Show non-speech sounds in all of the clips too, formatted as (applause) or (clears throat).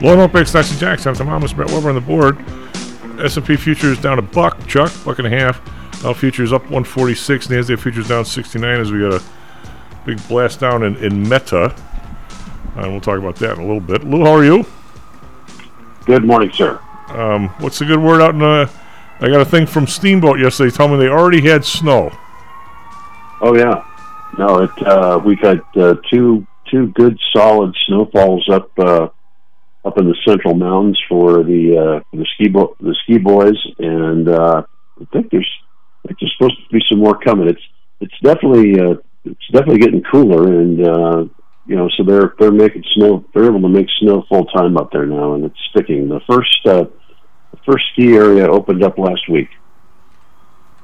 Loan Opex, Nazi Jacks, I'm Thomas Brett Weber on the board. S&P futures down a buck, Chuck, buck and a half. Dow futures up 146. Nasdaq futures down 69 as we got a big blast down in, in Meta. And we'll talk about that in a little bit. Lou, how are you? Good morning, sir. Um, what's the good word out in uh, I got a thing from Steamboat yesterday telling me they already had snow. Oh yeah, no, it. Uh, we've had uh, two two good solid snowfalls up uh, up in the central mountains for the uh, the ski bo- the ski boys, and uh, I think there's I think there's supposed to be some more coming. It's it's definitely uh, it's definitely getting cooler, and uh, you know, so they're they're making snow. They're able to make snow full time up there now, and it's sticking. The first uh, the first ski area opened up last week.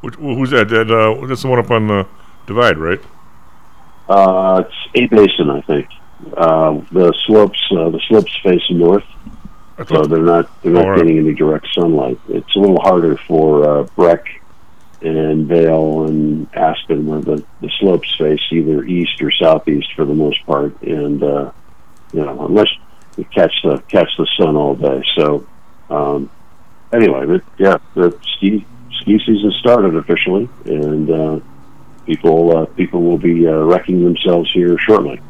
Which, who's that? that uh, that's the one up on the divide, right? Uh, it's A Basin, I think. Uh, the slopes, uh, the slopes face north, so they're not they're not right. getting any direct sunlight. It's a little harder for uh, Breck and Vail and Aspen, where the, the slopes face either east or southeast for the most part, and uh, you know unless you catch the catch the sun all day. So um, anyway, but yeah, the ski ski season started officially, and uh, people uh, people will be uh, wrecking themselves here shortly.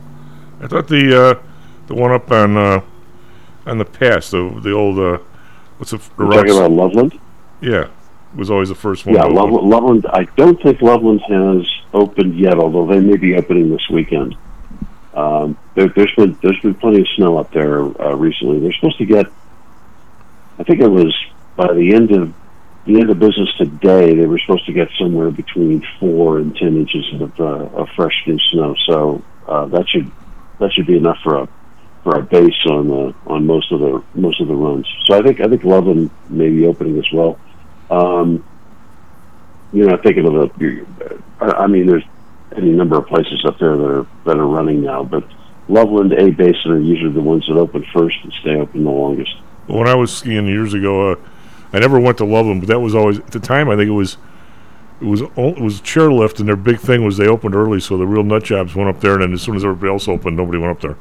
I thought the uh, the one up on uh, on the pass, the the old uh, what's the, the We're talking about Loveland. Yeah, was always the first one. Yeah. Loveland, Loveland. I don't think Loveland has opened yet, although they may be opening this weekend. Um, there, there's been there's been plenty of snow up there uh, recently. They're supposed to get. I think it was by the end of the end of business today. They were supposed to get somewhere between four and ten inches of, uh, of fresh new snow. So uh, that should that should be enough for a for a base on the on most of the most of the runs. So I think I think Loveland may be opening as well. Um, you know, thinking of the, I mean, there's any number of places up there that are that are running now, but Loveland, A Basin are usually the ones that open first and stay open the longest. When I was skiing years ago, uh, I never went to Loveland, but that was always at the time. I think it was it was it was chairlift, and their big thing was they opened early, so the real nut jobs went up there, and then as soon as everybody else opened, nobody went up there.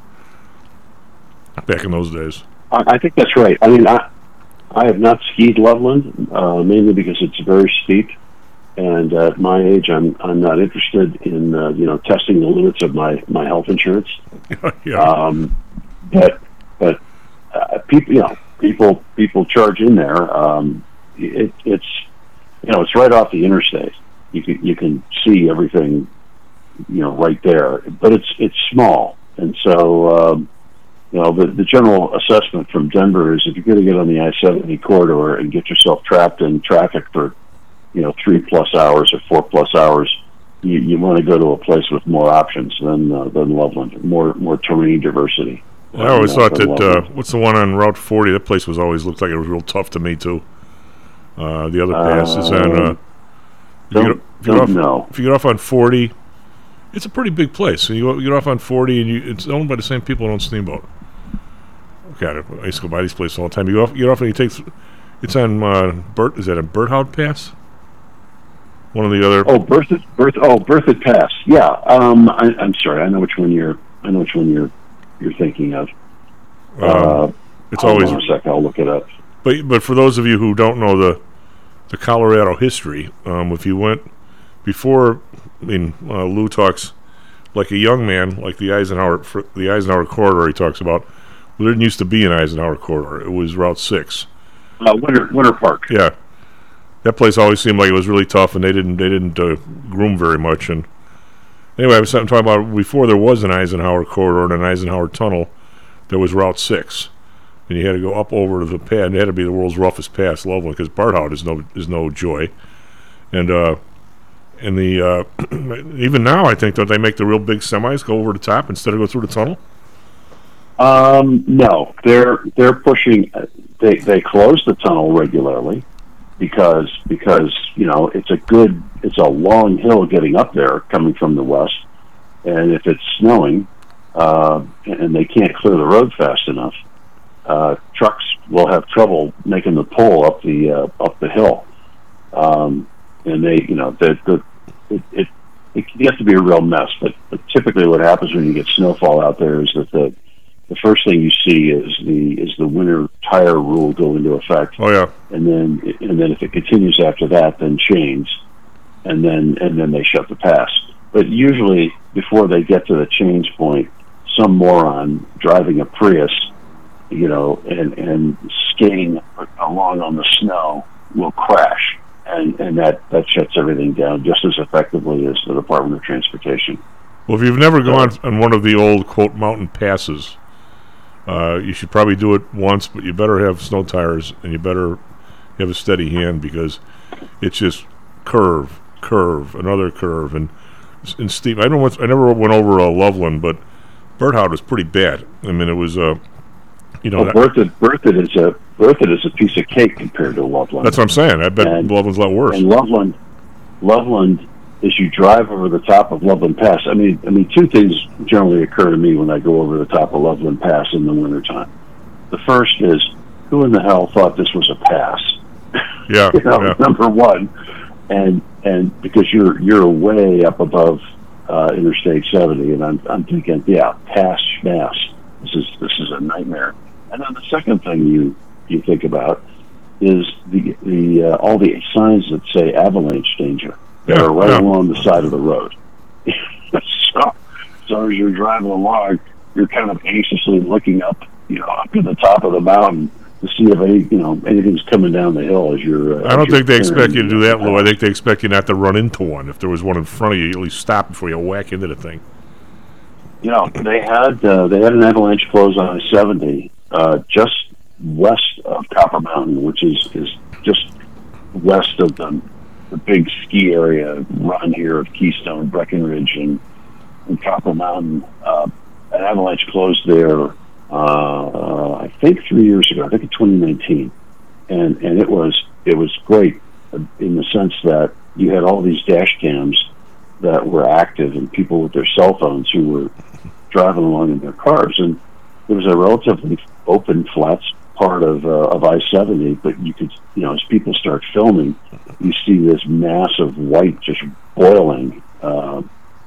Back in those days, I, I think that's right. I mean, I I have not skied Loveland uh, mainly because it's very steep, and uh, at my age, I'm I'm not interested in uh, you know testing the limits of my my health insurance. (laughs) yeah. Um, but but uh, people, you know, people people charge in there. Um, it, it's you know, it's right off the interstate. You can you can see everything, you know, right there. But it's it's small, and so um, you know the the general assessment from Denver is if you're going to get on the I seventy corridor and get yourself trapped in traffic for you know three plus hours or four plus hours. You, you want to go to a place with more options than uh, than Loveland, more more terrain diversity. I always thought that uh, what's the one on Route 40? That place was always looked like it was real tough to me too. Uh, the other pass is on. Uh, if, you get, if, you off, know. if you get off on 40, it's a pretty big place. So you, you get off on 40, and you, it's owned by the same people that own Steamboat. God, I used to go by these places all the time. You get off, you get off and you take. It's on uh, Bert. Is that a Berthoud Pass? One of the other. Oh, Bertha, Bertha, oh, Bertha Pass. Yeah. Um, I, I'm sorry. I know which one you're. I know which one you're. You're thinking of. Uh, um, it's always a sec. I'll look it up. But but for those of you who don't know the the Colorado history, um, if you went before, I mean, uh, Lou talks like a young man, like the Eisenhower the Eisenhower corridor. He talks about. Well, there didn't used to be an Eisenhower corridor. It was Route Six. Uh, Winter Winter Park. Yeah, that place always seemed like it was really tough, and they didn't they didn't uh, groom very much. And anyway, I was talking about before there was an Eisenhower corridor and an Eisenhower tunnel. There was Route Six, and you had to go up over to the pad. And it had to be the world's roughest pass, Loveland, because Berthoud is no is no joy. And uh, And the uh, (clears throat) even now, I think don't they make the real big semis go over the top instead of go through the tunnel? Um, no, they're they're pushing. They they close the tunnel regularly because because you know it's a good it's a long hill getting up there coming from the west, and if it's snowing uh, and they can't clear the road fast enough, uh, trucks will have trouble making the pull up the uh, up the hill, um, and they you know the the it, it it gets to be a real mess. But, but typically, what happens when you get snowfall out there is that the the first thing you see is the is the winter tire rule go into effect, Oh yeah, and then and then if it continues after that, then chains, and then and then they shut the pass. But usually, before they get to the change point, some moron driving a Prius, you know, and and skating along on the snow will crash, and and that that shuts everything down just as effectively as the Department of Transportation. Well, if you've never gone on one of the old quote mountain passes, uh, you should probably do it once, but you better have snow tires and you better have a steady hand because it's just curve, curve, another curve, and and steep. I don't. I never went over uh, Loveland, but Berthoud was pretty bad. I mean, it was uh, you know, Well, Berthoud, Berthoud is a Berthoud is a piece of cake compared to Loveland. that's what I'm saying. I bet And- Loveland's a lot worse. And Loveland, Loveland, as you drive over the top of Loveland Pass, I mean, I mean, two things generally occur to me when I go over the top of Loveland Pass in the wintertime. The first is, who in the hell thought this was a pass? yeah, (laughs) you know, yeah. number one, and and because you're you're way up above uh, Interstate 70, and I'm I'm thinking, yeah, pass mass. This is this is a nightmare. And then the second thing you you think about is the the uh, all the signs that say avalanche danger that Yeah, are right yeah. along the side of the road. (laughs) so, so as you're driving along, you're kind of anxiously looking up, you know, up to the top of the mountain to see if any, you know, anything's coming down the hill as you're. Uh, I don't think they expect you to do that. Lou. I think they expect you not to run into one. If there was one in front of you, you at least stop before you whack into the thing. You know, they had uh, they had an avalanche close on I seventy uh, just west of Copper Mountain, which is is just west of the the big ski area run here of Keystone, Breckenridge, and, and Copper Mountain. Uh, an avalanche closed there. Uh, I think three years ago. I think in 2019, and and it was it was great in the sense that you had all these dash cams that were active and people with their cell phones who were driving along in their cars, and it was a relatively open, flat part of uh, of I seventy. But you could, you know, as people start filming, you see this mass of white just boiling, uh,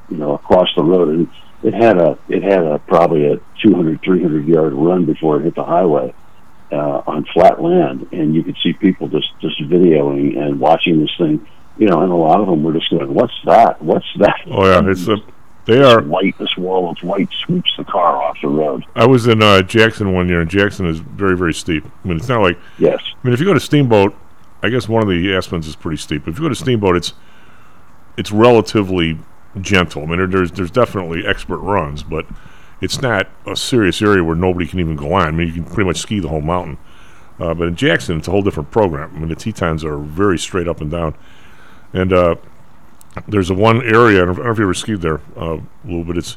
you know, across the road, and it had a it had a probably a 200, 300 yard run before it hit the highway. Uh, on flat land, and you could see people just just videoing and watching this thing, you know, and a lot of them were just going, "What's that? What's that?" Oh yeah, it's a, they are. white. This wall of white sweeps the car off the road. I was in uh, Jackson one year, and Jackson is very, very steep. I mean, it's not like Yes. I mean, if you go to Steamboat, I guess one of the Aspens is pretty steep. But if you go to Steamboat, it's it's relatively gentle. I mean, there's there's definitely expert runs, but it's not a serious area where nobody can even go on. I mean, you can pretty much ski the whole mountain. Uh, but in Jackson, it's a whole different program. I mean, the Tetons are very straight up and down, and uh, there's a one area. I don't, know if you ever skied there, uh, Lou, but it's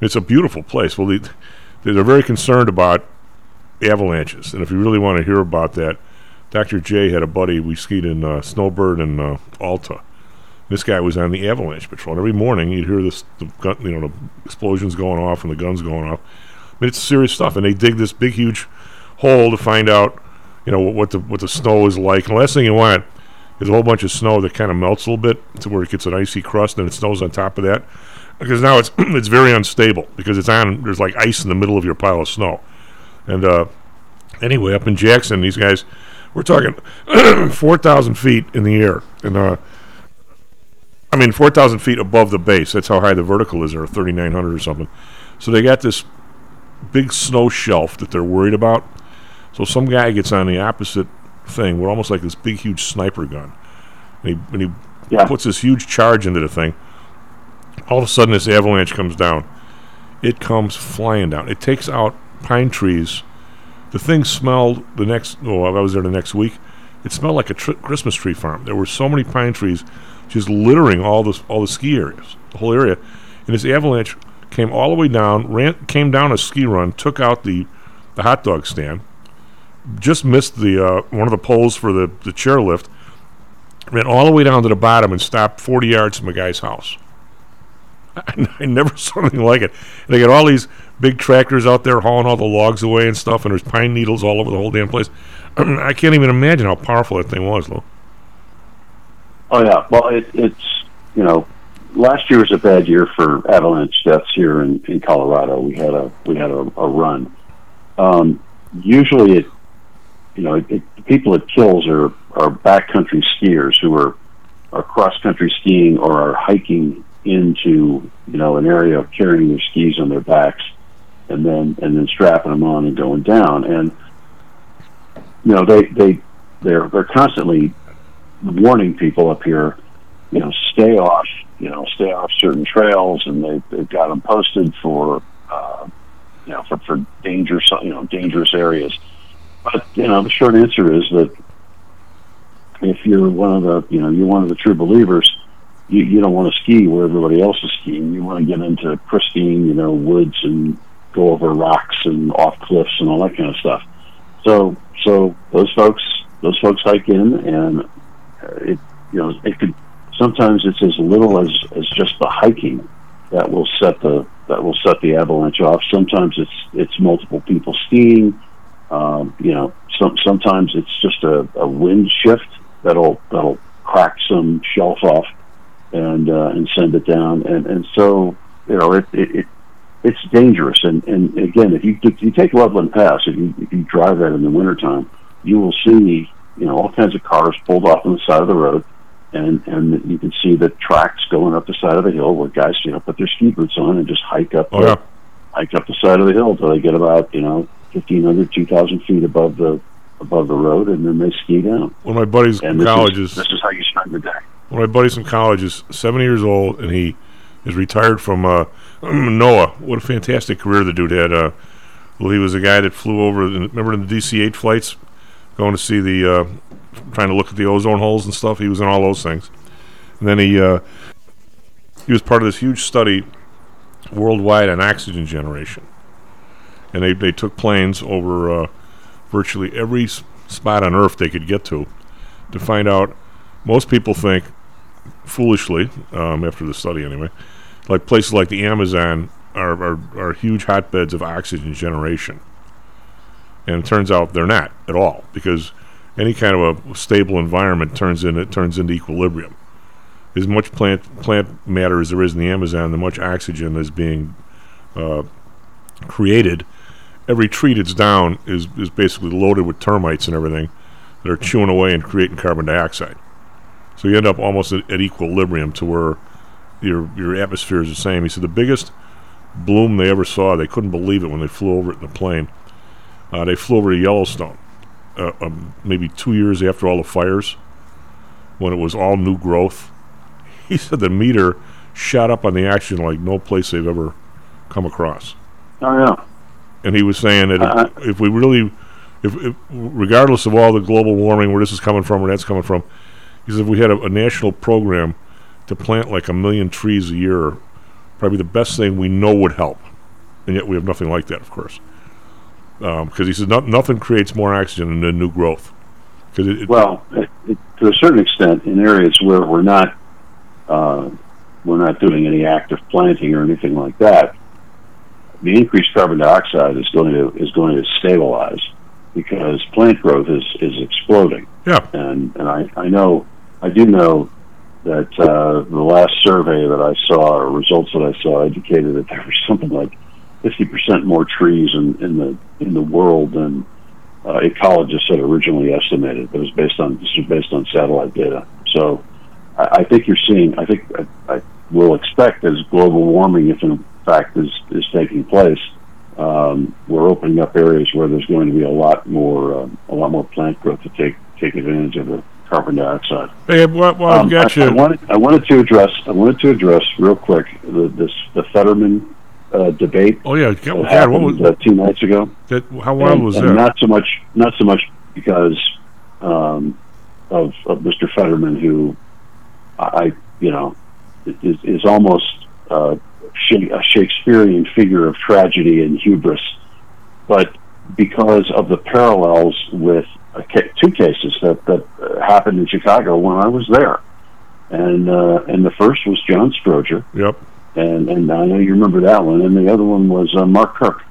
it's a beautiful place. Well, they, they're very concerned about avalanches, and if you really want to hear about that, Dr. J had a buddy. We skied in uh, Snowbird and uh, Alta. This guy was on the avalanche patrol. And every morning, you'd hear this, the gun, you know, the explosions going off and the guns going off. I mean, it's serious stuff. And they dig this big, huge hole to find out, you know, what the what the snow is like. And the last thing you want is a whole bunch of snow that kind of melts a little bit to where it gets an icy crust and it snows on top of that. Because now it's (clears throat) it's very unstable because it's on. There's like ice in the middle of your pile of snow. And uh, anyway, up in Jackson, these guys, we're talking (clears throat) 4,000 feet in the air. And, uh, I mean, 4,000 feet above the base. That's how high the vertical is, or 3,900 or something. So they got this big snow shelf that they're worried about. So some guy gets on the opposite thing with almost like this big, huge sniper gun. And he, and he Yeah. puts this huge charge into the thing. All of a sudden, this avalanche comes down. It comes flying down. It takes out pine trees. The thing smelled the next. Oh, I was there the next week. It smelled like a tr- Christmas tree farm. There were so many pine trees just littering all this all the ski areas, the whole area. And this avalanche came all the way down, ran, came down a ski run, took out the the hot dog stand, just missed the uh, one of the poles for the the chairlift, ran all the way down to the bottom and stopped 40 yards from a guy's house. (laughs) I, never saw anything like it. And they got all these big tractors out there hauling all the logs away and stuff, and there's pine needles all over the whole damn place. (clears throat) I can't even imagine how powerful that thing was, Lou. Oh yeah, well it, it's you know last year was a bad year for avalanche deaths here in, in Colorado. We had a we had a, a run. Um, usually, it you know it, it, the people it kills are are backcountry skiers who are are cross country skiing or are hiking into you know an area of carrying their skis on their backs and then and then strapping them on and going down. And you know they they they're they're constantly warning people up here you know stay off you know stay off certain trails and they they've got them posted for uh, you know for for dangerous you know dangerous areas but you know the short answer is that if you're one of the you know you're one of the true believers you, you don't want to ski where everybody else is skiing. You want to get into pristine, you know, woods and go over rocks and off cliffs and all that kind of stuff. So, so those folks, those folks hike in, and it, you know, it could. Sometimes it's as little as as just the hiking that will set the that will set the avalanche off. Sometimes it's it's multiple people skiing. Um, you know, some sometimes it's just a, a wind shift that'll that'll crack some shelf off and uh, and send it down. And and so you know it it, it it's dangerous. And and again, if you if you take Loveland Pass, if you if you drive that in the wintertime, you will see you know all kinds of cars pulled off on the side of the road. And and you can see the tracks going up the side of the hill where guys you know put their ski boots on and just hike up Oh the, yeah, hike up the side of the hill till they get about you know 1,500, 2,000 feet above the above the road, and then they ski down. one of my buddies And this college is, is this is how you spend the day. one of my buddies in college is 70 years old, and he is retired from uh, (clears throat) NOAA. What a fantastic career the dude had. Uh, well, he was a guy that flew over. Remember in the DC-8 flights, going to see the, uh, trying to look at the ozone holes and stuff. He was in all those things, and then he uh, he was part of this huge study worldwide on oxygen generation, and they they took planes over uh, virtually every spot on Earth they could get to to find out. Most people think foolishly, um, after the study anyway, like places like the Amazon are, are, are huge hotbeds of oxygen generation. And it turns out they're not at all because any kind of a stable environment turns in it turns into equilibrium. As much plant plant matter as there is in the Amazon, the much oxygen is being uh, created. Every tree that's down is, is basically loaded with termites and everything that are chewing away and creating carbon dioxide. So you end up almost at, at equilibrium to where your your atmosphere is the same. He said the biggest bloom they ever saw, they couldn't believe it when they flew over it in the plane. Uh, they flew over to Yellowstone, uh, um, maybe two years after all the fires, when it was all new growth. (laughs) He said the meter shot up on the oxygen like no place they've ever come across. Oh yeah. And he was saying that Uh, if, if we really, if, if regardless of all the global warming, where this is coming from, where that's coming from, he said if we had a, a national program to plant like a million trees a year, probably the best thing we know would help. And yet we have nothing like that, of course. Because he said no, nothing creates more oxygen than new growth. Because it, it, Well, it, to a certain extent, in areas where we're not uh, we're not doing any active planting or anything like that, the increased carbon dioxide is going to is going to stabilize because plant growth is is exploding. yeah, And and I I know I do know that uh, the last survey that I saw or results that I saw indicated that there was something like fifty percent more trees in, in the in the world than uh, ecologists had originally estimated. It was based on this was based on satellite data. So I, I think you're seeing. I think I, I will expect as global warming, if in fact is is taking place, um, we're opening up areas where there's going to be a lot more um, a lot more plant growth to take take advantage of the carbon dioxide. hey, well, well I've Um, got I, I you. wanted I wanted to address I wanted to address real quick the, this the Fetterman uh, debate oh yeah, God, what was uh, two nights ago. that? How wild and, was that? not so much not so much because um, of, of Mr. Fetterman who I, you know, is, is almost uh, a Shakespearean figure of tragedy and hubris. But because of the parallels with ca- two cases that that uh, happened in Chicago when I was there, and uh, and the first was John Stroger, Yep. and and I know you remember that one, and the other one was uh, Mark Kirk,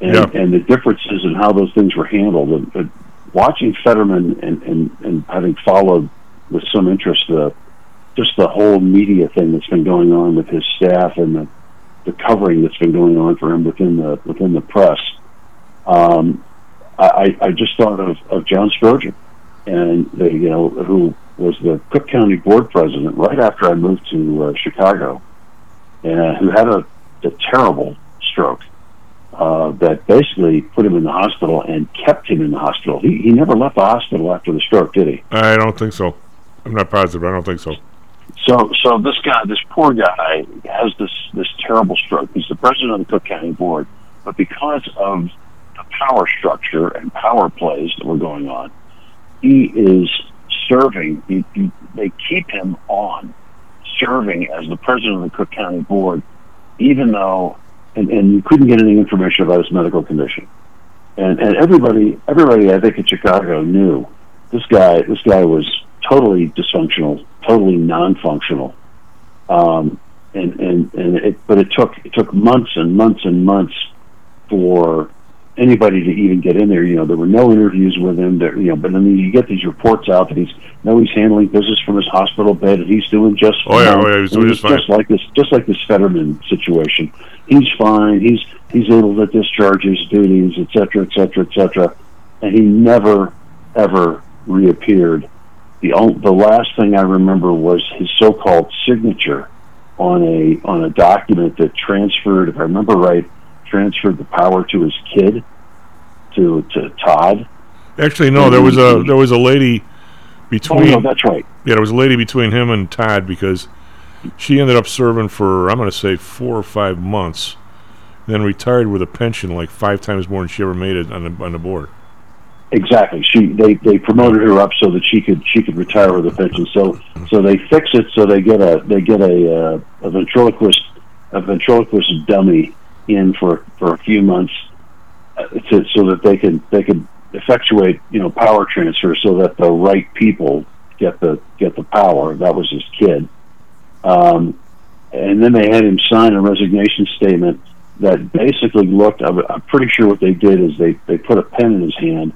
and Yeah. and the differences in how those things were handled. And, and watching Fetterman and, and and having followed with some interest the just the whole media thing that's been going on with his staff and the the covering that's been going on for him within the within the press. Um, I, I just thought of, of John Stroger, and the you know who was the Cook County Board President right after I moved to uh, Chicago, and who had a, a terrible stroke uh, that basically put him in the hospital and kept him in the hospital. He he never left the hospital after the stroke, did he? I don't think so. I'm not positive. I don't think so. So, so this guy, this poor guy, has this this terrible stroke. He's the president of the Cook County Board, but because of the power structure and power plays that were going on, he is serving. He, he, they keep him on serving as the president of the Cook County Board, even though, and, and you couldn't get any information about his medical condition. And and everybody, everybody, I think in Chicago knew this guy. This guy was totally dysfunctional, totally non-functional. Um, and and and it, but it took it took months and months and months for anybody to even get in there. You know, there were no interviews with him. There, you know, but then you get these reports out that he's no, he's handling business from his hospital bed, and he's doing just Oh, yeah, fine. oh, yeah, he's doing just fine. just like this, just like this Fetterman situation. He's fine. He's he's able to discharge his duties, et cetera, et cetera, et cetera, and he never ever reappeared. The the last thing I remember was his so-called signature on a on a document that transferred, if I remember right, transferred the power to his kid, to to Todd. Actually, no. There was a mm-hmm. there was a lady Oh between. no, that's right. Yeah, there was a lady between him and Todd because she ended up serving for I'm going to say four or five months, then retired with a pension like five times more than she ever made it on the on the board. Exactly. She they they promoted her up so that she could she could retire with a pension. So so they fix it so they get a they get a uh, a ventriloquist a ventriloquist dummy in for for a few months uh, to, so that they can they can effectuate you know power transfer so that the right people get the get the power. That was his kid. Um, and then they had him sign a resignation statement that basically looked. I'm, I'm pretty sure what they did is they they put a pen in his hand,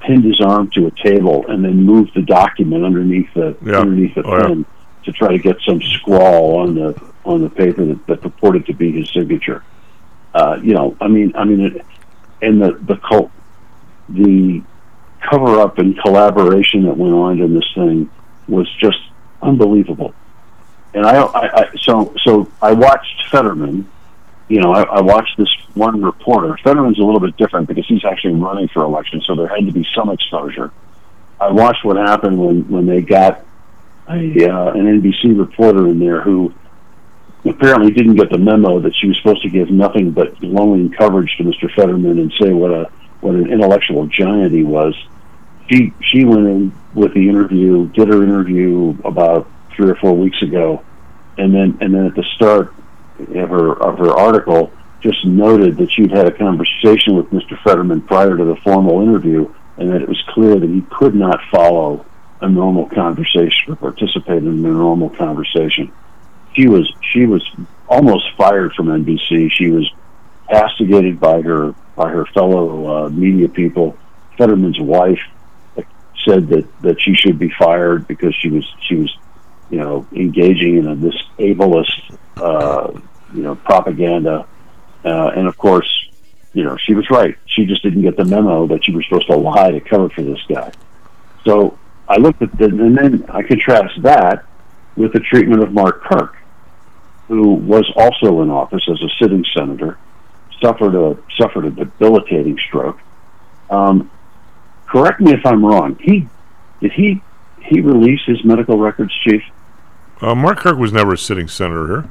pinned his arm to a table, and then moved the document underneath the Yeah. underneath the Oh, yeah. pen to try to get some squall on the on the paper that, that purported to be his signature. Uh, you know, I mean, I mean, it, and the the cult, the cover up and collaboration that went on in this thing was just unbelievable. And I, I, I so so I watched Fetterman. You know, I, I watched this one reporter. Fetterman's a little bit different because he's actually running for election, so there had to be some exposure. I watched what happened when when they got a uh, an NBC reporter in there who apparently didn't get the memo that she was supposed to give nothing but glowing coverage to Mr. Fetterman and say what a what an intellectual giant he was. She she went in with the interview, did her interview about three or four weeks ago, and then and then at the start of her of her article just noted that she'd had a conversation with Mr. Fetterman prior to the formal interview, and that it was clear that he could not follow a normal conversation or participate in a normal conversation. She was she was almost fired from NBC. She was castigated by her by her fellow uh, media people. Fetterman's wife said that that she should be fired because she was she was you know engaging in a, this ableist uh, you know propaganda, uh, and of course you know she was right. She just didn't get the memo that you were supposed to lie to cover for this guy. So I looked at the, and then I contrast that with the treatment of Mark Kirk, who was also in office as a sitting senator, suffered a suffered a debilitating stroke. Um, correct me if I'm wrong. He did he he release his medical records, chief? Uh, Mark Kirk was never a sitting senator.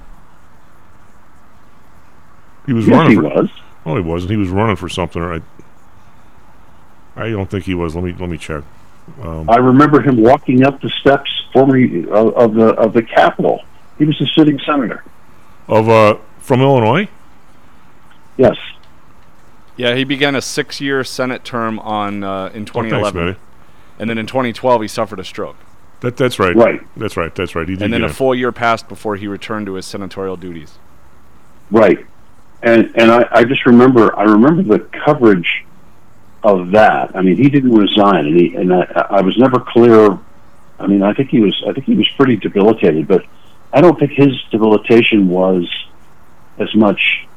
He was Yes, running he for. was. Oh, he wasn't. He was running for something. Right. I don't think he was. Let me let me check. Um, I remember him walking up the steps former of, of the of the Capitol. He was a sitting senator. Of uh, from Illinois. Yes. Yeah, he began a six-year Senate term on uh, in Oh, thanks, 2011, and then in 2012 he suffered a stroke. That that's right. Right. That's right. That's right. He did And then get a full year passed before he returned to his senatorial duties. Right. And and I, I just remember I remember the coverage of that. I mean, he didn't resign, and he and I, I was never clear. I mean, I think he was I think he was pretty debilitated, but I don't think his debilitation was as much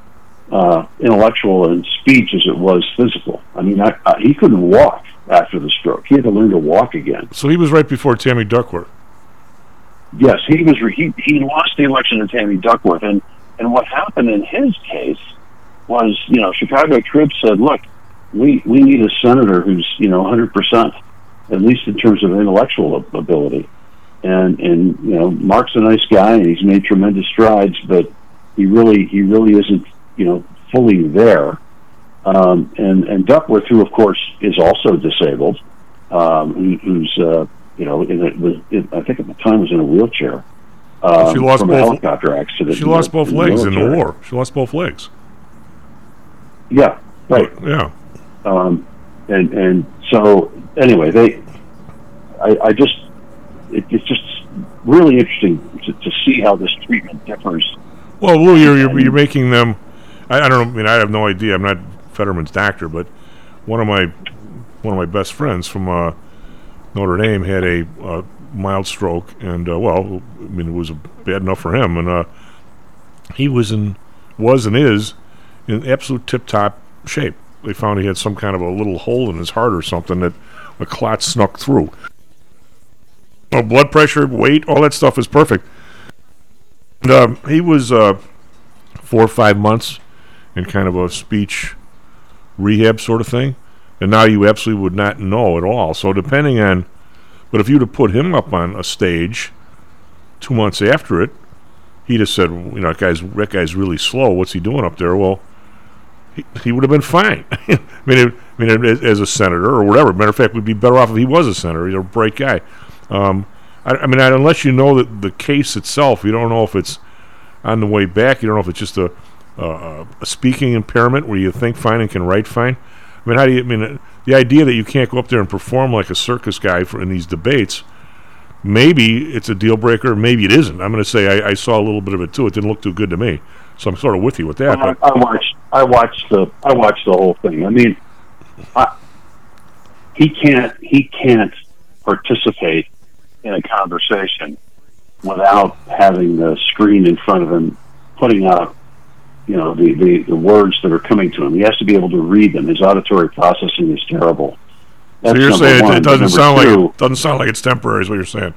uh, intellectual and speech as it was physical. I mean, I, I, he couldn't walk after the stroke. He had to learn to walk again. So he was right before Tammy Duckworth. Yes, he was. Re- he he lost the election to Tammy Duckworth, and and what happened in his case was, you know, Chicago Tribune said, "Look, we we need a senator who's you know 100 percent, at least in terms of intellectual ability." And and you know, Mark's a nice guy, and he's made tremendous strides, but he really he really isn't you know fully there. Um, and and Duckworth, who of course is also disabled, um, who, who's uh, you know, in a, was in, I think at the time was in a wheelchair. Um, She lost from a both- helicopter accident. She lost the- both in legs in the war. She lost both legs. Yeah, right. Yeah. Um, and and so anyway, they, I, I just, it, it's just really interesting to, to see how this treatment differs. Well, Lou, you're, you're, you're making them. I, I don't know. I mean, I have no idea. I'm not Fetterman's doctor, but one of my one of my best friends from uh, Notre Dame had a uh, mild stroke, and uh, well, I mean, it was bad enough for him, and uh, he was in was and is in absolute tip top shape. They found he had some kind of a little hole in his heart or something that a clot snuck through. Oh, blood pressure, weight, all that stuff is perfect. And, um, he was uh, four or five months in kind of a speech rehab sort of thing, and now you absolutely would not know at all. So depending on, but if you'd have put him up on a stage two months after it, he'd have said, you know, that guy's that guy's really slow. What's he doing up there? Well, he, he would have been fine. (laughs) I mean, it, I mean, as, as a senator or whatever. Matter of fact, we'd be better off if he was a senator. He's a bright guy. Um, I, I mean, I, unless you know that the case itself, you don't know if it's on the way back. You don't know if it's just a, uh, a speaking impairment where you think fine and can write fine. I mean, how do you? I mean, the idea that you can't go up there and perform like a circus guy for in these debates. Maybe it's a deal breaker. Maybe it isn't. I'm going to say I, I saw a little bit of it too. It didn't look too good to me. So I'm sort of with you with that. I, I watched. I watched the. I watched the whole thing. I mean, I, he can't. He can't participate in a conversation without having the screen in front of him, putting out, you know, the, the, the words that are coming to him. He has to be able to read them. His auditory processing is terrible. so you're saying it, one. it doesn't sound two, like it doesn't sound like it's temporary. Is what you're saying?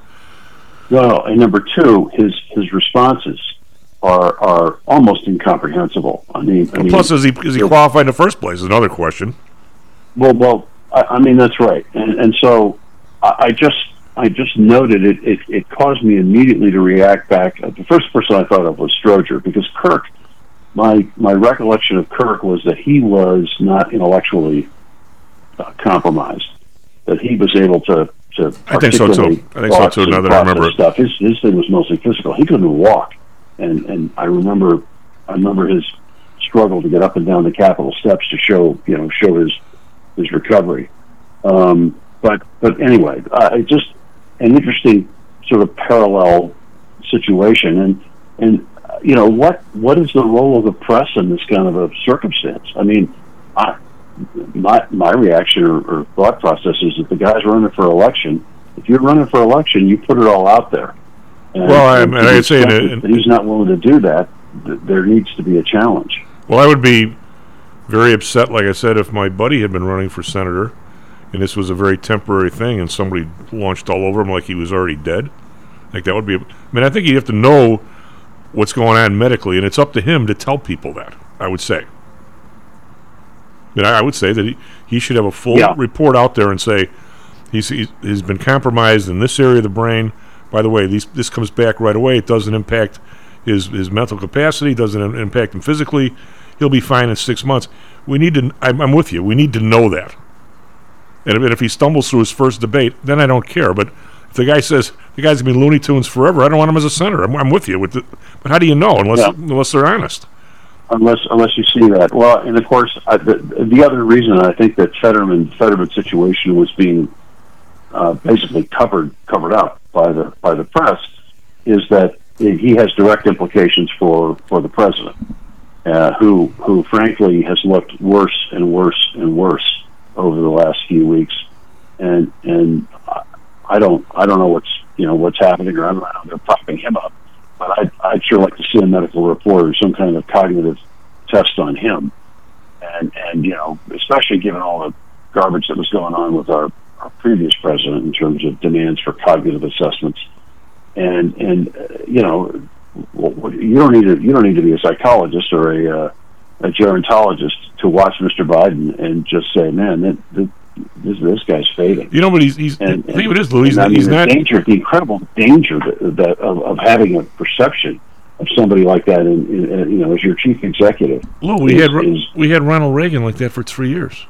No, and number two, his his responses are are almost incomprehensible. I mean, I mean Plus, is he is he qualified in the first place? Is another question. Well, well, I, I mean that's right, and and so I, I just I just noted it, it. It caused me immediately to react back. The first person I thought of was Stroger because Kirk. My my recollection of Kirk was that he was not intellectually uh, compromised. That he was able to to. I think so, too. I think so, too, now that I remember. Stuff. His his thing was mostly physical. He couldn't walk, and and I remember I remember his struggle to get up and down the Capitol steps to show you know show his his recovery. Um, but but anyway, uh, just an interesting sort of parallel situation, and and you know what what is the role of the press in this kind of a circumstance? I mean, I, my my reaction or, or thought process is that the guy's running for election. If you're running for election, you put it all out there. And, Well, I, and I'd say that he's not willing to do that. th- There needs to be a challenge. Well, I would be very upset, like I said, if my buddy had been running for senator, and this was a very temporary thing, and somebody launched all over him like he was already dead. Like that would be. I mean, I think you have to know what's going on medically, and it's up to him to tell people that. I would say. I, mean, I I would say that he, he should have a full Yeah. report out there and say he's, he's been compromised in this area of the brain. By the way, these, this comes back right away. It doesn't impact his his mental capacity. Doesn't im- impact him physically. He'll be fine in six months. We need to. I'm, I'm with you. We need to know that. And if, and if he stumbles through his first debate, then I don't care. But the guy says the guy's gonna be Looney Tunes forever, I don't want him as a center. I'm, I'm with you. With the, but how do you know unless Yeah. unless they're honest? unless unless you see that. Well, and of course, I, the, the other reason I think that Fetterman Fetterman's situation was being uh, basically covered covered up by the by the press is that he has direct implications for for the president, uh, who who frankly has looked worse and worse and worse over the last few weeks, and and I- don't I don't know what's you know what's happening or I don't know they're propping him up, but I'd, I'd sure like to see a medical report or some kind of cognitive test on him, and and you know especially given all the garbage that was going on with our, our previous president in terms of demands for cognitive assessments, and and uh, you know you don't need to you don't need to be a psychologist or a uh, a gerontologist to watch Mr. Biden and just say, man, that, that this this guy's fading. You know, but he's he's. And, thing it is, Lou, he's, and I mean, he's the not. danger, the incredible danger that, that of, of having a perception of somebody like that, in, in, you know, as your chief executive. Lou, we is- had is- we had Ronald Reagan like that for three years.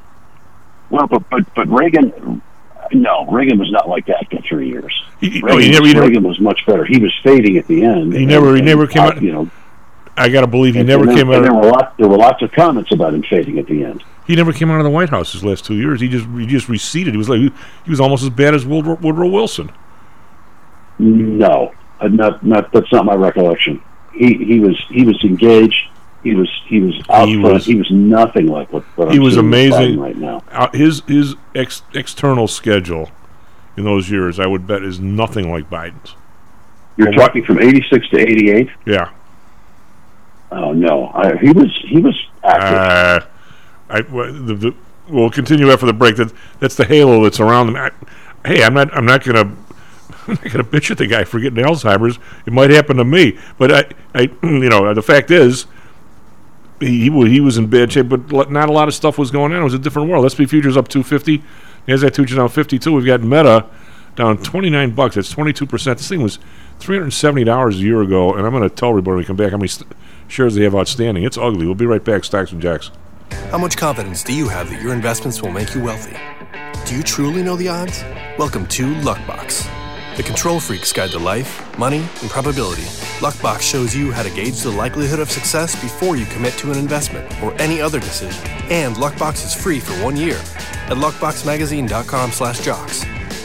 Well, but but but Reagan, no, Reagan was not like that for three years. He, no, oh, Reagan, he never, he never, Reagan was much better. He was fading at the end. He never- he never and, came out- You know, I gotta believe he and- never then- came out. there were lot, there were lots of comments about him fading at the end. He never came out of the White House his last two years. He just he just receded. He was like he was almost as bad as Woodrow, Woodrow Wilson. No, not not that's not my recollection. He he was he was engaged. He was he was out He front. was- he was nothing like what, what He I'm was amazing. Right now. Uh, his his ex, external schedule in those years, I would bet, is nothing like Biden's. You're Well, talking from '86 to '88. Yeah. Oh no, I, he was he was active. Uh, I the, the, we'll continue after the break. That that's the halo that's around him. I, hey, I'm not I'm not gonna (laughs) I'm not gonna bitch at the guy for getting Alzheimer's. It might happen to me, but I I (clears throat) you know the fact is. He, he was in bad shape, but not a lot of stuff was going on. It was a different world. SP futures up 250. NASDAQ futures down 52. We've got Meta down 29 bucks. That's 22 percent. This thing was 370 dollars a year ago, and I'm going to tell everybody when we come back how many st- shares they have outstanding. It's ugly. We'll be right back. Stocks and Jocks. How much confidence do you have that your investments will make you wealthy? Do you truly know the odds? Welcome to Luckbox, the control freak's guide to life, money, and probability. Luckbox shows you how to gauge the likelihood of success before you commit to an investment or any other decision. And Luckbox is free for one year at luckboxmagazine.com/jocks.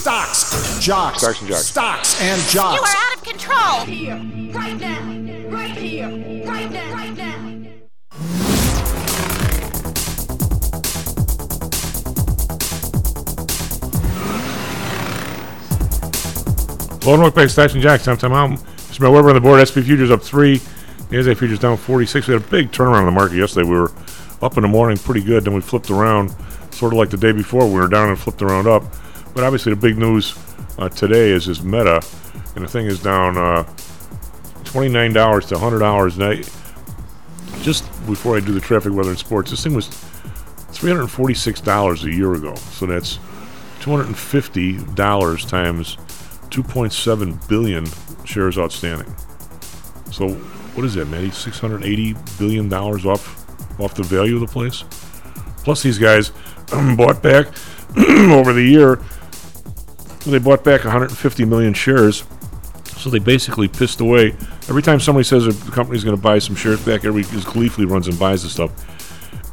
Stocks, jocks, Stocks and jocks. stocks and You are out of control. here, right now, right here, right now, right now. Lone Rock Bank, Stocks and Jocks. Time, time out. Mr. Mel Weber on the board. SP futures up three. NASDAQ futures down 46. We had a big turnaround in the market yesterday. We were up in the morning pretty good. Then we flipped around, sort of like the day before. We were down and flipped around up. But obviously, the big news uh, today is this Meta, and the thing is down uh, twenty nine dollars to hundred dollars. And I just before I do the traffic, weather, and sports, this thing was three hundred forty six dollars a year ago. So that's two hundred and fifty dollars times two point seven billion shares outstanding. So what is that, Matty? Six hundred eighty billion dollars off off the value of the place. Plus, these guys (clears throat) bought back (clears throat) over the year. They bought back 150 million shares. So they basically pissed away. Every time somebody says a company's going to buy some shares back, everybody just gleefully runs and buys the stuff.